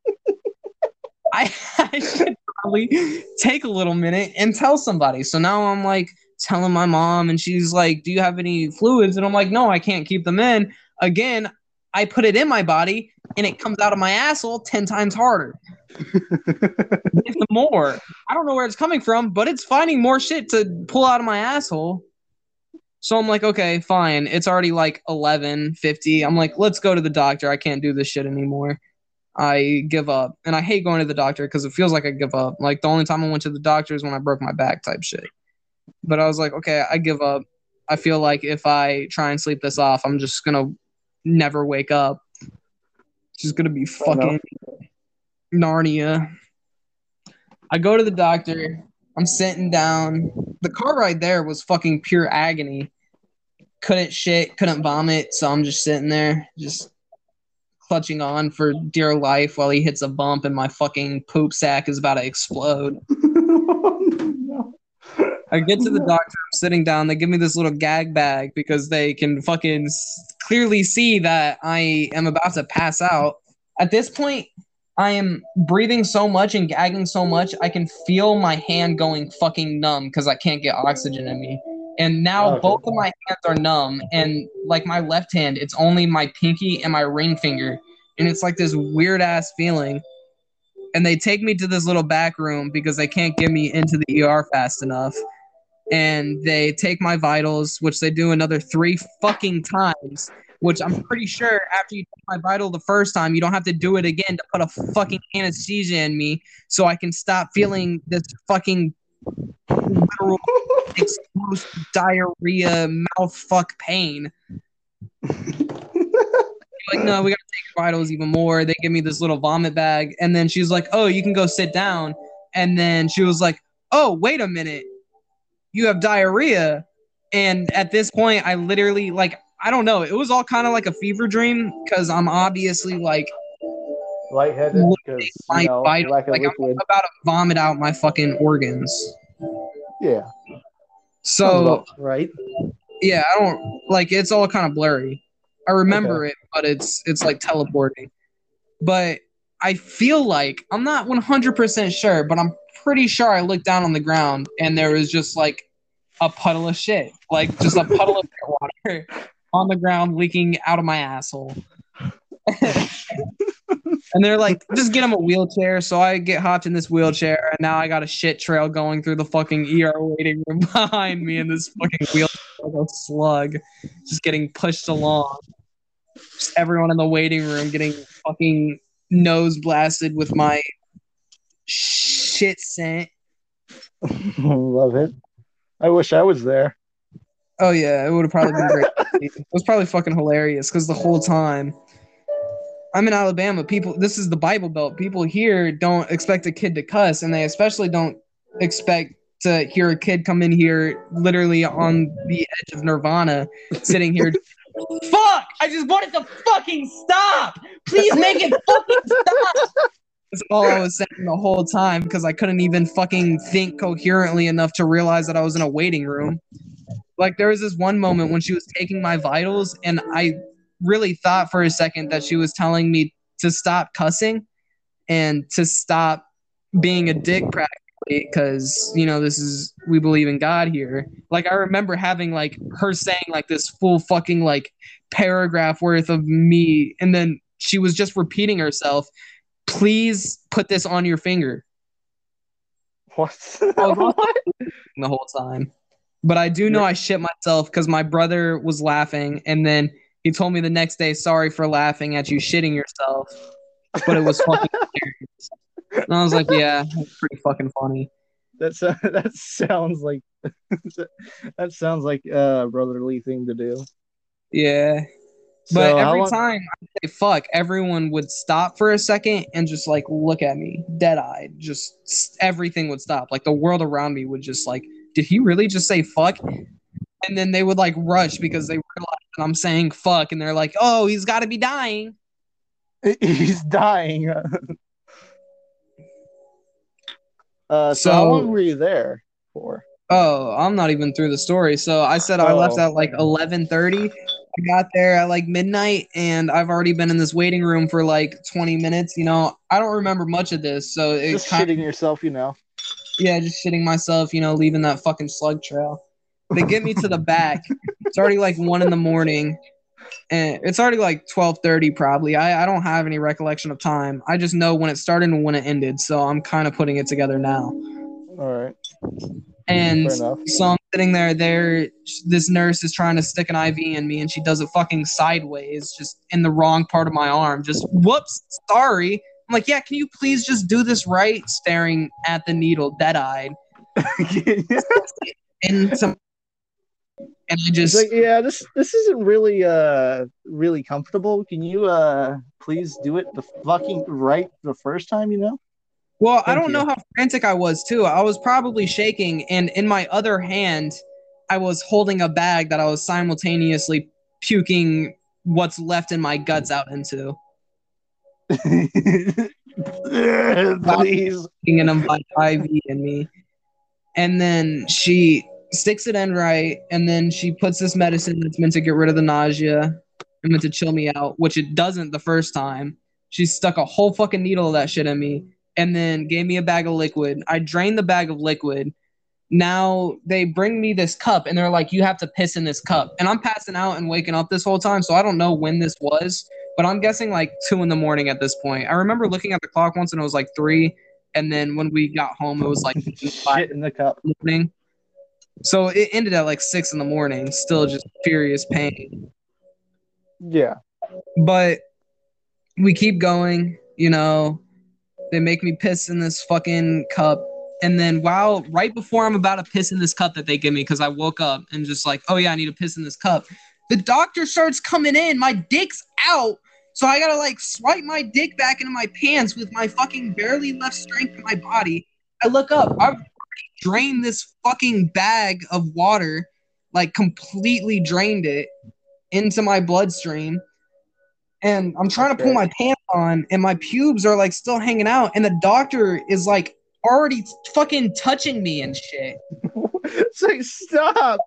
Speaker 1: I, I should probably take a little minute and tell somebody. So now I'm like telling my mom, and she's like, Do you have any fluids? And I'm like, No, I can't keep them in. Again, I put it in my body and it comes out of my asshole 10 times harder. (laughs) More. I don't know where it's coming from, but it's finding more shit to pull out of my asshole. So I'm like, okay, fine. It's already like 11:50. I'm like, let's go to the doctor. I can't do this shit anymore. I give up. And I hate going to the doctor because it feels like I give up. Like the only time I went to the doctor is when I broke my back type shit. But I was like, okay, I give up. I feel like if I try and sleep this off, I'm just gonna never wake up. Just gonna be fucking Narnia. I go to the doctor. I'm sitting down. The car ride there was fucking pure agony. Couldn't shit, couldn't vomit, so I'm just sitting there, just clutching on for dear life while he hits a bump and my fucking poop sack is about to explode. (laughs)
Speaker 2: Oh, no.
Speaker 1: I get to the doctor. I'm sitting down. They give me this little gag bag because they can fucking s- clearly see that I am about to pass out. At this point, I am breathing so much and gagging so much, I can feel my hand going fucking numb because I can't get oxygen in me. And now oh,
Speaker 2: Okay.
Speaker 1: both of my hands are numb. And like my left hand, it's only my pinky and my ring finger. And it's like this weird ass feeling. And they take me to this little back room because they can't get me into the ER fast enough and they take my vitals, which they do another three fucking times. Which I'm pretty sure after you take my vital the first time, you don't have to do it again to put a fucking anesthesia in me so I can stop feeling this fucking literal (laughs) explosive diarrhea mouth fuck pain. (laughs) like, no, we gotta take your vitals even more. They give me this little vomit bag, and then she's like, Oh, you can go sit down. And then she was like, Oh, wait a minute you have diarrhea. And at this point, I literally like I don't know. It was all kind of like a fever dream because I'm obviously like
Speaker 2: Lightheaded because
Speaker 1: my
Speaker 2: you know,
Speaker 1: vital,
Speaker 2: lack of
Speaker 1: like I'm about to vomit out my fucking organs.
Speaker 2: Yeah.
Speaker 1: So
Speaker 2: about right.
Speaker 1: yeah, I don't like it's all kind of blurry. I remember it, but it's it's like teleporting. But I feel like I'm not 100% sure, but I'm pretty sure I looked down on the ground and there was just like a puddle of shit, like just a puddle of (laughs) water on the ground leaking out of my asshole. (laughs) and they're like, just get him a wheelchair. So I get hopped in this wheelchair, and now I got a shit trail going through the fucking ER waiting room (laughs) behind me in this fucking wheelchair like a slug, just getting pushed along. Just everyone in the waiting room getting fucking nose blasted with my shit scent. (laughs)
Speaker 2: Love it. I wish I was there.
Speaker 1: Oh yeah, it would have probably been great. (laughs) it was probably fucking hilarious because the whole time I'm in Alabama, people this is the Bible Belt. People here don't expect a kid to cuss, and they especially don't expect to hear a kid come in here literally on the edge of nirvana, sitting here. (laughs) Fuck! I just wanted to fucking stop. Please make it fucking stop. That's all I was saying the whole time because I couldn't even fucking think coherently enough to realize that I was in a waiting room. Like there was this one moment when she was taking my vitals, and I really thought for a second that she was telling me to stop cussing and to stop being a dick practically because you know this is we believe in God here. Like I remember having like her saying like this full fucking like paragraph worth of me, and then she was just repeating herself. Please put this on your finger
Speaker 2: What? (laughs) What?
Speaker 1: the whole time. But I do know I shit myself because my brother was laughing, and then he told me the next day, "Sorry for laughing at you shitting yourself," but it was fucking. And I was like, "Yeah, it's pretty fucking funny."
Speaker 2: That's (laughs) uh, that sounds like (laughs) that sounds like a brotherly thing to do.
Speaker 1: Yeah. But
Speaker 2: So, how
Speaker 1: every
Speaker 2: long-
Speaker 1: time I say fuck, everyone would stop for a second and just like look at me, dead eyed. Just everything would stop. Like the world around me would just like, did he really just say fuck? And then they would like rush because they realize that I'm saying fuck, and they're like, oh, he's got to be dying. (laughs)
Speaker 2: he's dying. Uh, so,
Speaker 1: So-
Speaker 2: how long were you there for?
Speaker 1: Oh, I'm not even through the story. So I said I left
Speaker 2: Oh.
Speaker 1: at like 11:30. I got there at like midnight, and I've already been in this waiting room for like 20 minutes. You know, I don't remember much of this, so it
Speaker 2: Just shitting yourself, you know.
Speaker 1: yeah, just shitting myself. You know, leaving that fucking slug trail. They get me to the back. It's already like one in the morning, and it's already like 12:30 probably. I I don't have any recollection of time. I just know when it started and when it ended. So I'm kind of putting it together now.
Speaker 2: All right,
Speaker 1: And so I'm sitting there. There, this nurse is trying to stick an IV in me, and she does it fucking sideways, just in the wrong part of my arm. Just whoops, sorry. I'm like, yeah, can you please just do this right? Staring at the needle, dead-eyed, (laughs) (laughs) and some, and I just,
Speaker 2: like, yeah, this this isn't really uh really comfortable. Can you uh please do it the fucking right the first time? You know.
Speaker 1: well, I don't know how frantic I was too. I was probably shaking, and in my other hand, I was holding a bag that I was simultaneously puking what's left in my guts out into. (laughs)
Speaker 2: please.
Speaker 1: and I'm like IV in me. And then she sticks it in right, and then she puts this medicine that's meant to get rid of the nausea and meant to chill me out, which it doesn't the first time. She stuck a whole fucking needle of that shit in me, and then gave me a bag of liquid. I drained the bag of liquid. Now they bring me this cup, and they're like, "You have to piss in this cup." And I'm passing out and waking up this whole time, so I don't know when this was, but I'm guessing like two in the morning at this point. I remember looking at the clock once, and it was like three, and then when we got home, it was like five (laughs)
Speaker 2: Shit in the cup.
Speaker 1: in the morning. So it ended at like six in the morning, still just furious pain.
Speaker 2: Yeah.
Speaker 1: But we keep going, you know. They make me piss in this fucking cup. And then while right before I'm about to piss in this cup that they give me, because I woke up and just like, oh yeah, I need to piss in this cup. The doctor starts coming in, my dick's out. So I gotta like swipe my dick back into my pants with my fucking barely left strength in my body. I look up, I've drained this fucking bag of water, like completely drained it into my bloodstream. And I'm trying to pull my pants on, and my pubes are like still hanging out, and the doctor is like already fucking touching me and shit. (laughs)
Speaker 2: it's like stop.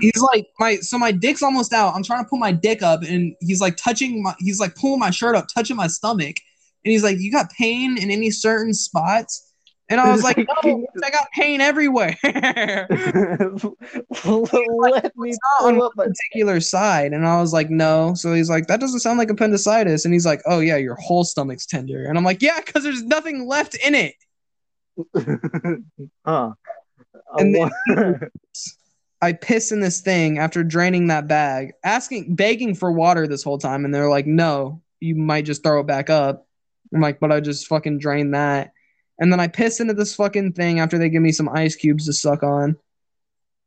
Speaker 1: He's like my so my dick's almost out. I'm trying to pull my dick up, and he's like touching my he's like pulling my shirt up, touching my stomach, and he's like, "You got pain in any certain spots?" And I was like, "No, (laughs) I got pain everywhere." (laughs)
Speaker 2: Let me
Speaker 1: on
Speaker 2: my
Speaker 1: particular side. And i was like no. So he's like that doesn't sound like appendicitis. And he's like oh yeah your whole stomach's tender. And i'm like yeah because there's nothing left in it. (laughs)
Speaker 2: Huh.
Speaker 1: And
Speaker 2: wa-
Speaker 1: i piss in this thing after draining that bag asking begging for water this whole time. And they're like no you might just throw it back up. I'm like but i just fucking drained that and then i piss into this fucking thing after they give me some ice cubes to suck on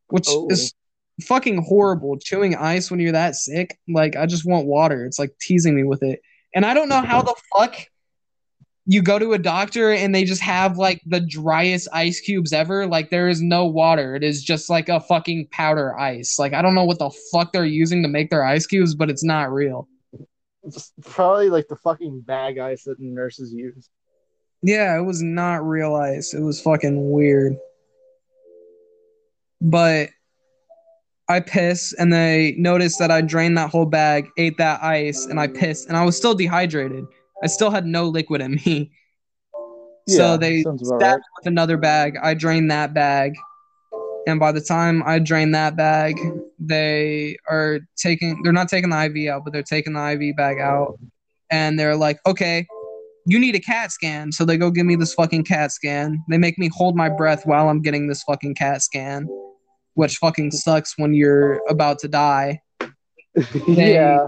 Speaker 1: which
Speaker 2: Oh.
Speaker 1: is fucking horrible. Chewing ice when you're that sick like i just want water. It's like teasing me with it. And i don't know how the fuck you go to a doctor and they just have like the driest ice cubes ever. Like there is no water. It is just like a fucking powder ice. Like i don't know what the fuck they're using to make their ice cubes but it's not real.
Speaker 2: Just probably like the fucking bag ice that nurses use.
Speaker 1: Yeah, it was not real ice. It was fucking weird. But I piss and they noticed that I drained that whole bag, ate that ice, and I pissed, and I was still dehydrated. I still had no liquid in me. so
Speaker 2: Yeah,
Speaker 1: they
Speaker 2: sounds about
Speaker 1: stabbed with another bag. I drained that bag. And by the time I drain that bag, they are taking they're not taking the IV out, but they're taking the IV bag out. And they're like, okay, you need a CAT scan. So they go give me this fucking CAT scan. They make me hold my breath while I'm getting this fucking CAT scan, which fucking sucks when you're about to die. (laughs)
Speaker 2: yeah.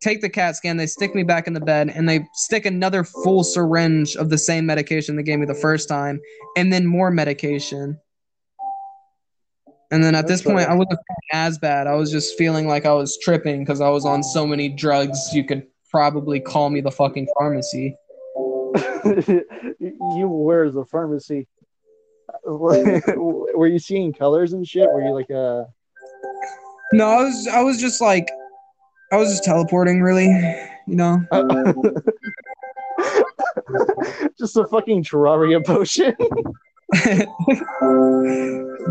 Speaker 1: Take the CAT scan, they stick me back in the bed, and they stick another full syringe of the same medication they gave me the first time, and then more medication. And then at
Speaker 2: That's
Speaker 1: this point,
Speaker 2: right.
Speaker 1: I wasn't as bad. I was just feeling like I was tripping because I was on so many drugs. You could probably call me the fucking pharmacy. (laughs)
Speaker 2: you where's the pharmacy? (laughs) Were you seeing colors and shit? Were you like uh
Speaker 1: No, I was I was just like I was just teleporting really, you know. (laughs)
Speaker 2: just a fucking Terraria potion?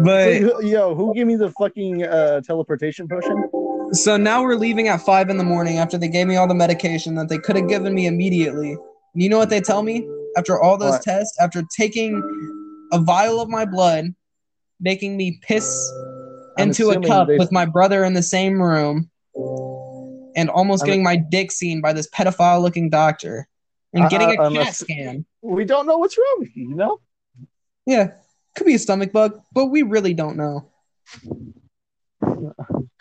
Speaker 1: but
Speaker 2: Yo, who gave me the fucking uh, teleportation potion?
Speaker 1: so now we're leaving at five in the morning after they gave me all the medication that they could have given me immediately. You know what they tell me? After all those
Speaker 2: What?
Speaker 1: tests, after taking a vial of my blood, making me piss
Speaker 2: I'm
Speaker 1: into a cup
Speaker 2: they-
Speaker 1: with my brother in the same room, and almost
Speaker 2: I'm-
Speaker 1: getting my dick seen by this pedophile looking doctor, and
Speaker 2: I-
Speaker 1: getting a
Speaker 2: I'm
Speaker 1: CAT scan.
Speaker 2: We don't know what's wrong with you, you know?
Speaker 1: Yeah, could be a stomach bug, but we really don't know.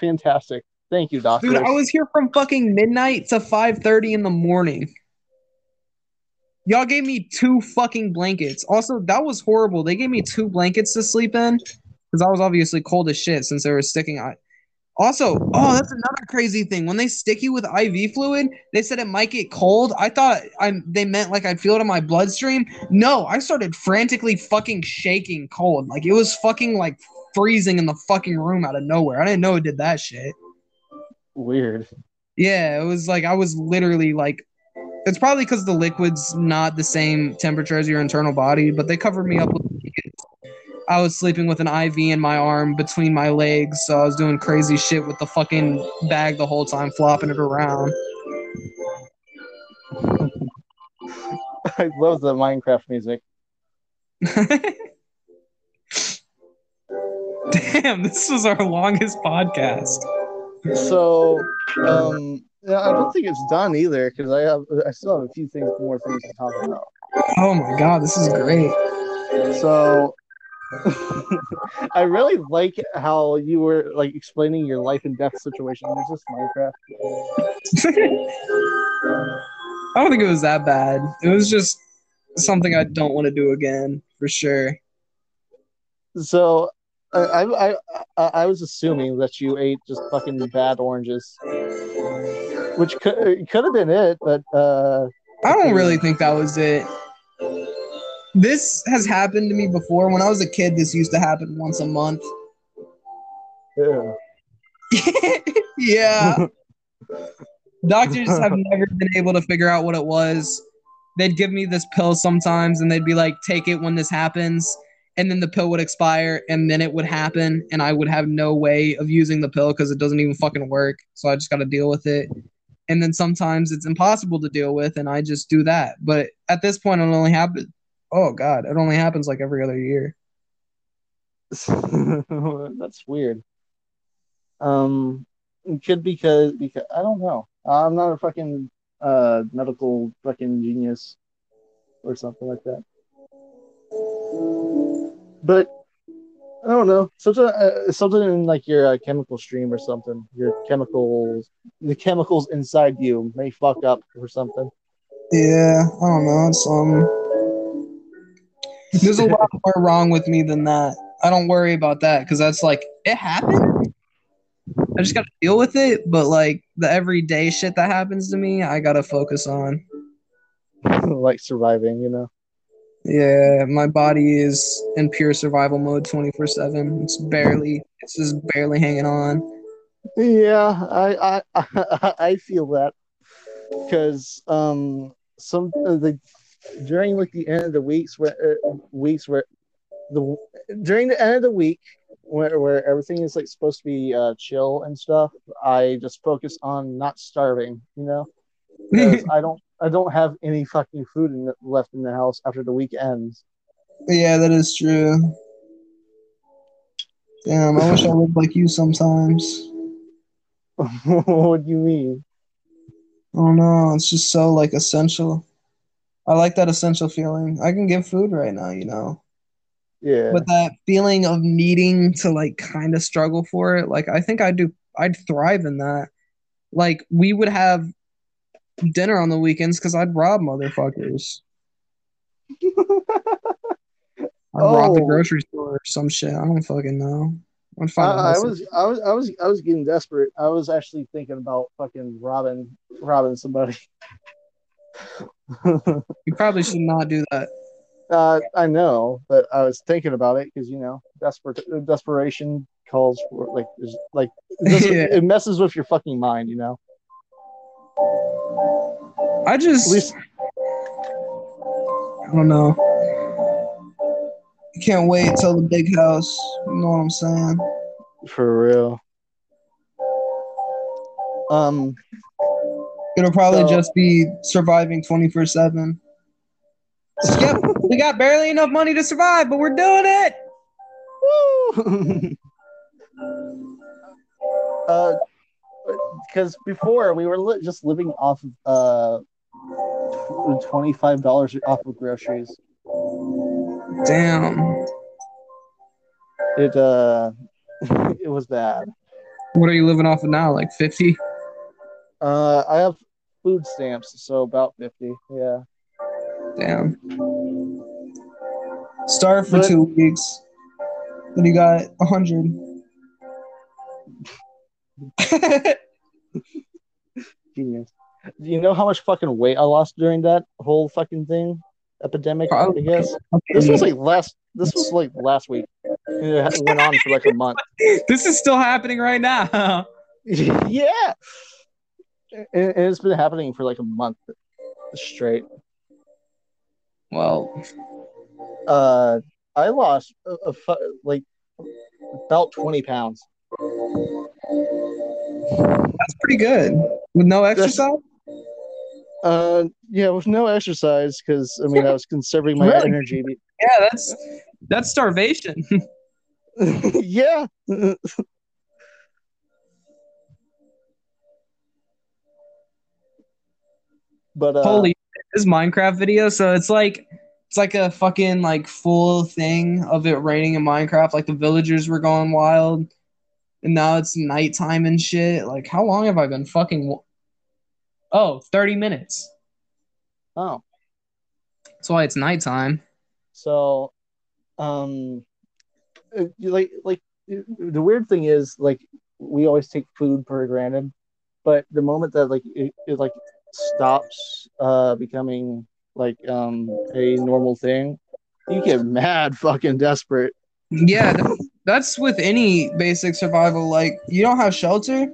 Speaker 2: Fantastic. Thank you, doctor.
Speaker 1: Dude, I was here from fucking midnight to 5:30 in the morning. Y'all gave me two fucking blankets. Also, that was horrible. They gave me two blankets to sleep in because I was obviously cold as shit since they were sticking. I- also, oh, that's another crazy thing. When they stick you with IV fluid, they said it might get cold. I thought I they meant like I'd feel it in my bloodstream. No, I started frantically fucking shaking cold. Like it was fucking like freezing in the fucking room out of nowhere. I didn't know it did that shit.
Speaker 2: Weird.
Speaker 1: Yeah, it was like I was literally like, it's probably because the liquid's not the same temperature as your internal body, but they covered me up with. blankets. I was sleeping with an IV in my arm between my legs, so I was doing crazy shit with the fucking bag the whole time, flopping it around. (laughs)
Speaker 2: I love the Minecraft music. (laughs)
Speaker 1: Damn, this was our longest podcast.
Speaker 2: So, um, yeah, I don't think it's done either because I have I still have a few things more things to talk about.
Speaker 1: Oh my god, this is great.
Speaker 2: So, (laughs) I really like how you were like explaining your life and death situation. Is this Minecraft? (laughs)
Speaker 1: I don't think it was that bad. It was just something I don't want to do again, for sure.
Speaker 2: So, I, I I I- I was assuming that you ate just fucking bad oranges, which could could have been it, but uh,
Speaker 1: I don't really think that was it. This has happened to me before. When I was a kid, this used to happen once a month.
Speaker 2: ew.
Speaker 1: yeah. (laughs) (laughs) Doctors have never been able to figure out what it was. They'd give me this pill sometimes and they'd be like, take it when this happens. And then the pill would expire and then it would happen. And I would have no way of using the pill because it doesn't even fucking work. So I just got to deal with it. And then sometimes it's impossible to deal with and I just do that. But at this point, it only happens. Oh, God. It only happens like every other year. (laughs)
Speaker 2: That's weird. Um, it could because because I don't know. I'm not a fucking uh medical fucking genius or something like that. But I don't know. Something uh, something in like your uh, chemical stream or something. Your chemicals, the chemicals inside you may fuck up or something.
Speaker 1: Yeah, I don't know. It's um, there's a (laughs) lot more wrong with me than that. I don't worry about that because that's like it happened. I just gotta deal with it. But like the everyday shit that happens to me, I gotta focus on. (laughs)
Speaker 2: like surviving, you know.
Speaker 1: Yeah, my body is in pure survival mode 24 seven. It's barely, it's just barely hanging on.
Speaker 2: Yeah, I I (laughs) I feel that because um some uh, the during like the end of the weeks where uh, weeks where the during the end of the week where where everything is like supposed to be uh chill and stuff, I just focus on not starving, you know, because (laughs) I don't I don't have any fucking food in the, left in the house after the week ends.
Speaker 1: yeah, that is true. Damn, I wish I lived like you sometimes. (laughs)
Speaker 2: what do you mean?
Speaker 1: I don't. It's just so like essential. I like that essential feeling. I can give food right now, you know.
Speaker 2: Yeah.
Speaker 1: but that feeling of needing to like kind of struggle for it like i think i'd do i'd thrive in that like we would have dinner on the weekends because i'd rob motherfuckers i'd rob the
Speaker 2: Oh.
Speaker 1: grocery store or some shit i don't fucking know i'd
Speaker 2: I,
Speaker 1: find
Speaker 2: I was I was I was I was getting desperate. I was actually thinking about fucking robbing robbing somebody. (laughs)
Speaker 1: you probably should not do that
Speaker 2: uh, I know, but I was thinking about it because you know, desperate desperation calls for like like doesn't- (laughs)
Speaker 1: Yeah.
Speaker 2: it messes with your fucking mind, you know.
Speaker 1: I just
Speaker 2: At least
Speaker 1: i don't know I can't wait till the big house you know what i'm saying
Speaker 2: for real. Um,
Speaker 1: It'll probably
Speaker 2: So-
Speaker 1: just be surviving 24 7. Yep, we got barely enough money to survive, but we're doing it.
Speaker 2: woo! (laughs) uh, because before we were li- just living off of uh twenty five dollars off of groceries.
Speaker 1: Damn.
Speaker 2: It uh, (laughs) it was bad.
Speaker 1: What are you living off of now? Like 50?
Speaker 2: Uh, I have food stamps, so about fifty. Yeah.
Speaker 1: Damn. Starve for
Speaker 2: But-
Speaker 1: two weeks. Then you got 100. (laughs)
Speaker 2: Genius. Do you know how much fucking weight I lost during that whole fucking thing? Epidemic, I
Speaker 1: Probably.
Speaker 2: guess. This was like last this was like last week. It went on for like a month. (laughs)
Speaker 1: this is still happening right now. (laughs) (laughs)
Speaker 2: yeah. And and it's been happening for like a month straight.
Speaker 1: Well,
Speaker 2: Uh I lost a, a fu- like about 20 pounds.
Speaker 1: that's pretty good. With no exercise?
Speaker 2: Uh yeah, with no exercise because I mean I was conserving my (laughs)
Speaker 1: Really?
Speaker 2: energy.
Speaker 1: Yeah, that's that's starvation. (laughs) (laughs)
Speaker 2: yeah. but uh
Speaker 1: Holy this Minecraft video. So it's like it's like a fucking like full thing of it raining in Minecraft. Like the villagers were going wild, and now it's nighttime and shit. Like how long have I been fucking? Oh, 30 minutes.
Speaker 2: oh.
Speaker 1: That's why it's nighttime.
Speaker 2: So, um, uh, like like the weird thing is like we always take food for granted, but the moment that like it, it like stops uh becoming like um a normal thing, you get mad fucking desperate.
Speaker 1: Yeah, that- that's with any basic survival. Like you don't have shelter,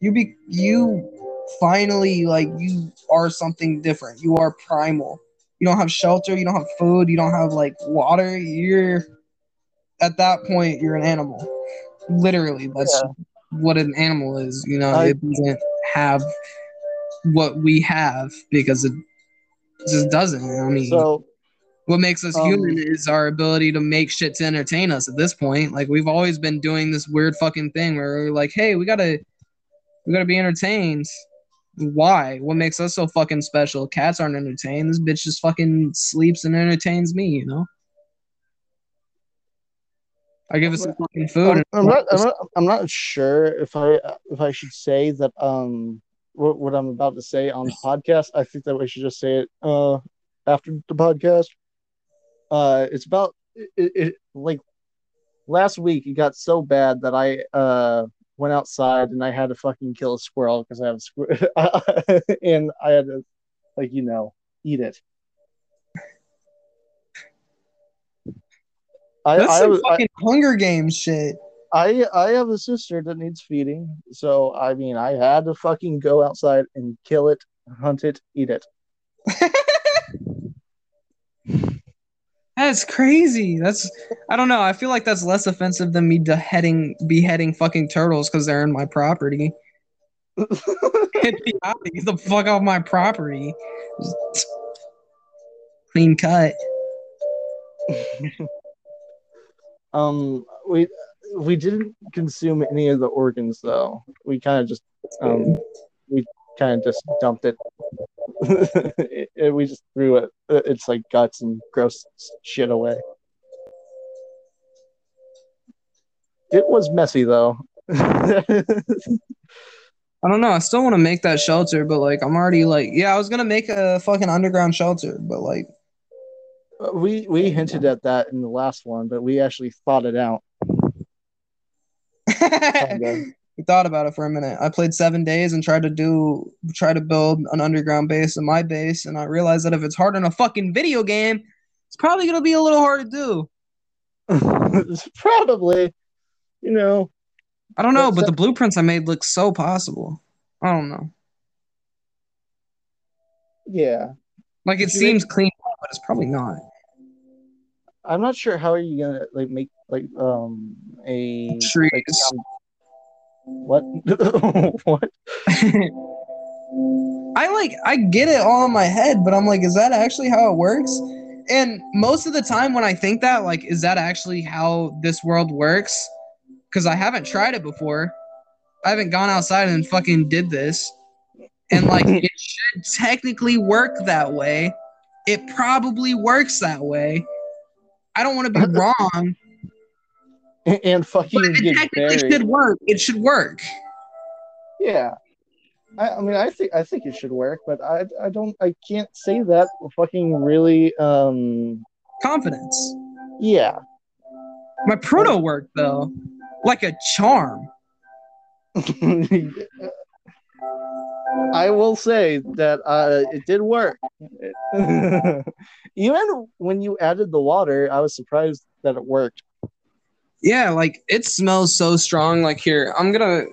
Speaker 1: you be you finally like you are something different. You are primal. You don't have shelter, you don't have food, you don't have like water. You're at that point you're an animal. Literally, that's
Speaker 2: Yeah.
Speaker 1: what an animal is. You know,
Speaker 2: I-
Speaker 1: it doesn't have what we have because it just doesn't. I mean,
Speaker 2: So
Speaker 1: what makes us
Speaker 2: Um,
Speaker 1: human is our ability to make shit to entertain us at this point. Like we've always been doing this weird fucking thing where we're like, hey, we gotta we gotta be entertained. Why? What makes us so fucking special? Cats aren't entertained. This bitch just fucking sleeps and entertains me, you know? I give us some fucking food.
Speaker 2: I'm, I'm not, I'm not I'm not sure if I if I should say that um what, what I'm about to say on the podcast. I think that we should just say it uh after the podcast. Uh, it's about it, it like last week. It got so bad that I uh went outside and I had to fucking kill a squirrel because I have a squirrel (laughs) and I had to like you know eat it. I,
Speaker 1: That's
Speaker 2: I,
Speaker 1: some
Speaker 2: I,
Speaker 1: fucking Hunger Games shit.
Speaker 2: I I have a sister that needs feeding, so I mean I had to fucking go outside and kill it, hunt it, eat it. (laughs)
Speaker 1: That's crazy. That's I don't know. I feel like that's less offensive than me beheading beheading fucking turtles because they're in my property. Get the, fuck off my property. Clean cut. (laughs)
Speaker 2: um, we we didn't consume any of the organs though. We kind of just um we kind of just dumped it. (laughs) It- it- We just threw it. Uh, it's like guts and gross shit away. it was messy though. (laughs)
Speaker 1: I don't know. I still want to make that shelter, but like I'm already like, yeah, I was gonna make a fucking underground shelter, but like, uh,
Speaker 2: we we hinted at that in the last one, but we actually thought it out. (laughs)
Speaker 1: We thought about it for a minute. I played seven days and tried to do try to build an underground base in my base, and I realized that if it's hard in a fucking video game, it's probably gonna be a little hard to do. (laughs)
Speaker 2: Probably, you know,
Speaker 1: I don't know,
Speaker 2: But
Speaker 1: the blueprints I made look so possible. I don't know.
Speaker 2: yeah.
Speaker 1: Like it seems clean, but it's probably not.
Speaker 2: I'm not sure how are you gonna like make like um a
Speaker 1: Trees.
Speaker 2: like, um, what (laughs) what (laughs)
Speaker 1: I like I get it all in my head, but I'm like, is that actually how it works? And most of the time when I think that, like, is that actually how this world works? Because I haven't tried it before. I haven't gone outside and fucking did this. And like (laughs) it should technically work that way. It probably works that way. I don't want to be wrong,
Speaker 2: and fucking
Speaker 1: but it technically
Speaker 2: buried.
Speaker 1: should work, it should work.
Speaker 2: Yeah. I, I mean I think I think it should work, but I I don't I can't say that fucking really um
Speaker 1: Confidence.
Speaker 2: yeah.
Speaker 1: My Pruno worked though, like a charm. (laughs)
Speaker 2: I will say that uh, it did work. (laughs) Even when you added the water, I was surprised that it worked.
Speaker 1: Yeah, like it smells so strong. Like here, I'm gonna.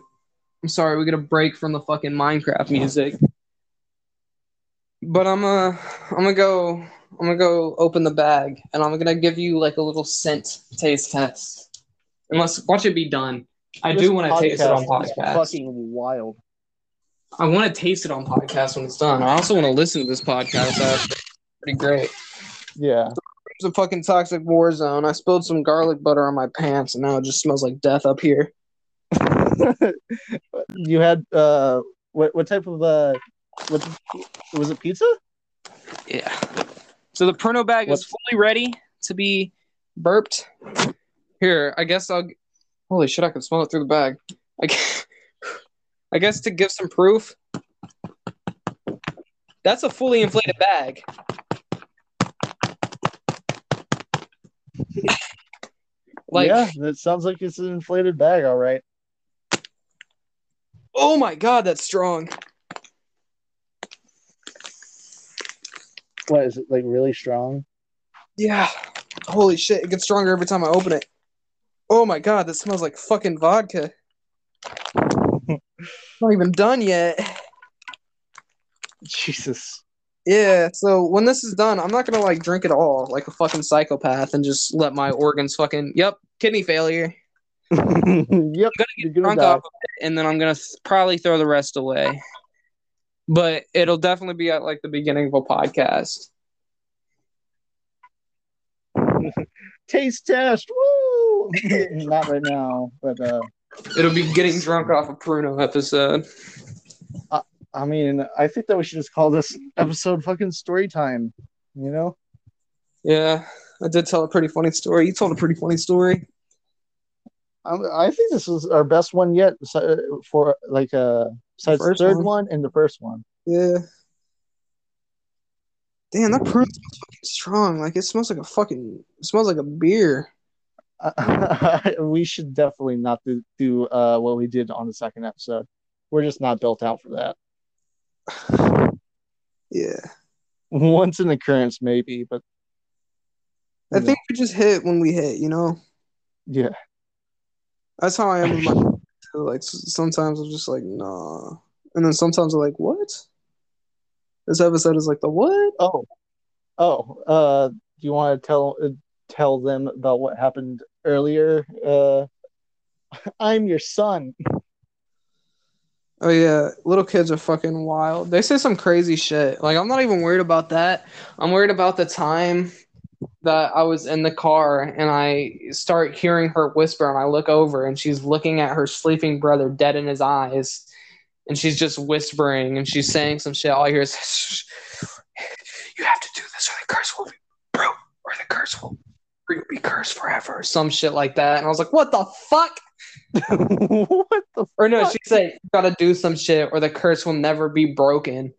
Speaker 1: I'm sorry, we're gonna break from the fucking Minecraft music. But I'm gonna, I'm gonna go, I'm gonna go open the bag, and I'm gonna give you like a little scent taste test. Unless watch it be done. I
Speaker 2: This
Speaker 1: do want to taste it on
Speaker 2: podcast. Fucking wild.
Speaker 1: I want to taste it on podcast when it's done. I also want to listen to this podcast. After. Pretty great.
Speaker 2: Yeah.
Speaker 1: A fucking toxic war zone. I spilled some garlic butter on my pants, and now it just smells like death up here. (laughs)
Speaker 2: you had uh, what what type of uh, what was it? Pizza?
Speaker 1: Yeah. So the Pruno bag is fully ready to be burped. Here, I guess I'll. Holy shit! I can smell it through the bag. I guess, I guess to give some proof. That's a fully inflated bag. Like,
Speaker 2: yeah, that sounds like it's an inflated bag. All right.
Speaker 1: oh my god, that's strong.
Speaker 2: What is it like? Really strong?
Speaker 1: Yeah. Holy shit, it gets stronger every time I open it. Oh my god, that smells like fucking vodka. (laughs) Not even done yet.
Speaker 2: Jesus.
Speaker 1: Yeah, so when this is done, I'm not gonna like drink it all like a fucking psychopath and just let my organs fucking yep, kidney failure. (laughs)
Speaker 2: yep.
Speaker 1: gonna
Speaker 2: You're gonna
Speaker 1: off of it, and then I'm gonna th- probably throw the rest away. But it'll definitely be at like the beginning of a podcast. (laughs)
Speaker 2: Taste test. Woo! (laughs) Not right now, but uh,
Speaker 1: It'll be getting drunk off a Pruno episode.
Speaker 2: I mean, I think that we should just call this episode fucking story time. You know?
Speaker 1: Yeah, I did tell a pretty funny story. You told a pretty funny story.
Speaker 2: I, I think this is our best one yet for like uh, besides the third
Speaker 1: one.
Speaker 2: one. and the first one.
Speaker 1: Yeah. Damn, that Pruno smells fucking strong. Like it smells like a fucking. It smells like a beer. (laughs)
Speaker 2: we should definitely not do, do uh, what we did on the second episode. We're just not built out for that. (sighs)
Speaker 1: Yeah.
Speaker 2: Once in occurrence, maybe, but
Speaker 1: I think we just hit when we hit. You know.
Speaker 2: yeah.
Speaker 1: That's how I am with my. (laughs) Like sometimes I'm just like, nah. And then sometimes I'm like, what? This episode is like the what?
Speaker 2: Oh, oh. Uh, do you want to tell uh, tell them about what happened earlier? Uh, (laughs) I'm your son.
Speaker 1: Oh yeah, little kids are fucking wild. They say some crazy shit. Like I'm not even worried about that. I'm worried about the time that I was in the car and I start hearing her whisper and I look over and she's looking at her sleeping brother dead in his eyes and she's just whispering and she's saying some shit. All I hear is you have to do this or the curse will be bro or the curse will be cursed forever, Or some shit like that. And I was like, what the fuck? (laughs)
Speaker 2: what the
Speaker 1: Or no,
Speaker 2: Fuck.
Speaker 1: she said, you gotta do some shit or the curse will never be broken.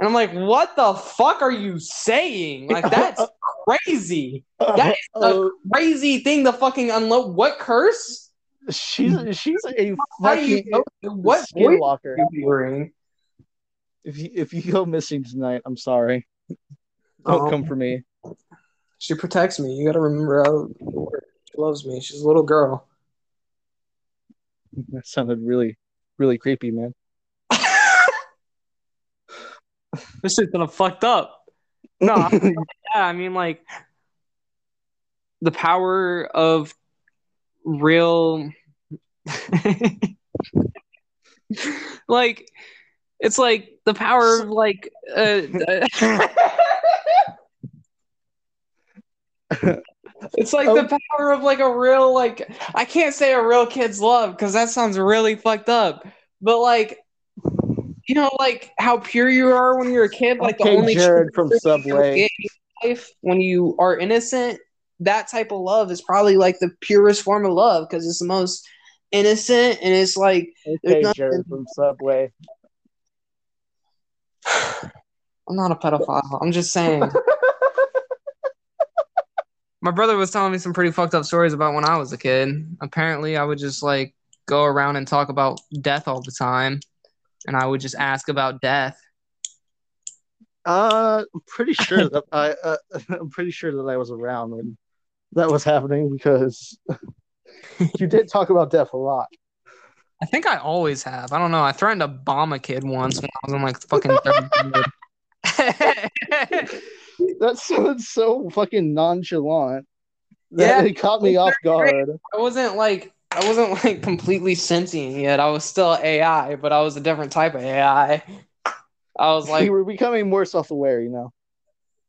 Speaker 1: And I'm like, what the fuck are you saying? Like, (laughs) that's crazy. That is a
Speaker 2: Uh,
Speaker 1: crazy thing to fucking unload. What curse?
Speaker 2: she's she's a fucking?
Speaker 1: What
Speaker 2: skinwalker. If you if you go missing tonight, I'm sorry. Don't
Speaker 1: Oh.
Speaker 2: come for me.
Speaker 1: She protects me. You gotta remember how she loves me. She's a little girl.
Speaker 2: That sounded really, really creepy, man. (laughs)
Speaker 3: This shit's gonna fucked up. No, I- (laughs) yeah, I mean like the power of real (laughs) like it's like the power of like uh,
Speaker 1: It's like the oh. power of like a real like I can't say a real kid's love because that sounds really fucked up. But like you know, like how pure you are when you're a kid, like the only
Speaker 2: Jared from Subway.
Speaker 1: life when you are innocent, that type of love is probably like the purest form of love because it's the most innocent and it's like
Speaker 2: Okay,
Speaker 1: nothing-
Speaker 2: Jared from Subway. (sighs)
Speaker 1: I'm not a pedophile. I'm just saying. (laughs) My brother was telling me some pretty fucked up stories about when I was a kid. Apparently, I would just like go around and talk about death all the time, and I would just ask about death.
Speaker 2: Uh, I'm pretty sure (laughs) that I uh, (laughs) I'm pretty sure that I was around when that was happening because you did (laughs) talk about death a lot.
Speaker 1: I think I always have. I don't know. I threatened to bomb a kid once when I was in like fucking third grade. (laughs)
Speaker 2: That sounds so fucking nonchalant. That
Speaker 1: Yeah.
Speaker 2: it caught me off guard.
Speaker 1: I wasn't like I wasn't like completely sentient yet. I was still AI, but I was a different type of AI. I was (laughs) like
Speaker 2: you were becoming more self-aware, you know.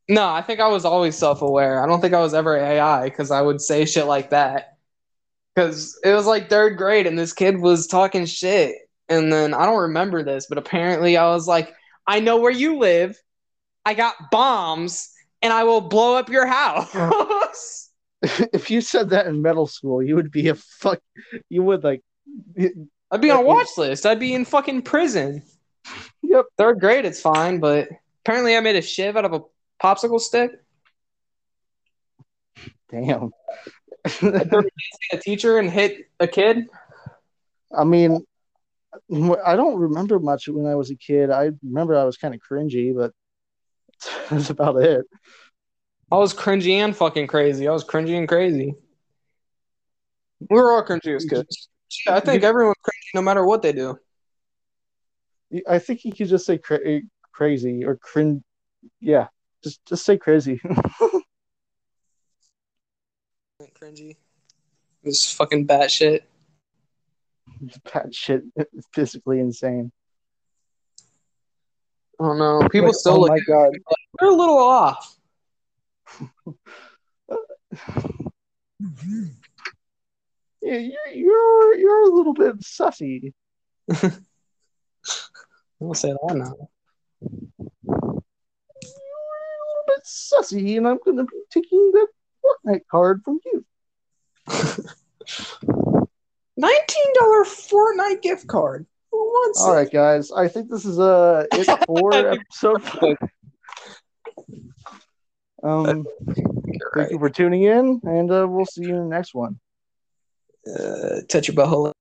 Speaker 1: No, I think I was always self-aware. I don't think I was ever AI because I would say shit like that. Because it was like third grade and this kid was talking shit. And then I don't remember this, but apparently I was like, I know where you live. I got bombs and I will blow up your house. (laughs)
Speaker 2: if you said that in middle school, you would be a fuck. You would like.
Speaker 1: I'd be on a watch list. I'd be in fucking prison.
Speaker 2: Yep.
Speaker 1: Third grade, it's fine, but apparently I made a shiv out of a popsicle stick.
Speaker 2: Damn.
Speaker 1: A teacher and hit a kid.
Speaker 2: I mean, I don't remember much when I was a kid. I remember I was kind of cringy, but (laughs) that's about it.
Speaker 1: I was cringy and fucking crazy. I was cringy and crazy. We were all cringy as kids. Yeah, I think everyone's cringy no matter what they do.
Speaker 2: I think you could just say cra- eh, crazy or cringe. Yeah, just just say crazy. (laughs)
Speaker 1: Cringy. This fucking batshit.
Speaker 2: Bad shit. (laughs) Physically insane.
Speaker 1: I don't know. People
Speaker 2: Like,
Speaker 1: still
Speaker 2: oh
Speaker 1: look
Speaker 2: my god.
Speaker 1: they're a little off. (laughs)
Speaker 2: Yeah, you're you're you're a little bit sussy. (laughs)
Speaker 1: I'll say that now.
Speaker 2: You're a little bit sussy, and I'm gonna be taking that Fortnite card from you. (laughs)
Speaker 1: Nineteen dollar Fortnite gift card. Who wants
Speaker 2: All
Speaker 1: it?
Speaker 2: right, guys. I think this is uh it (laughs) for episode. five. Um,
Speaker 1: You're
Speaker 2: thank you for tuning in, and uh, we'll see you in the next one.
Speaker 1: Uh, touch your butthole.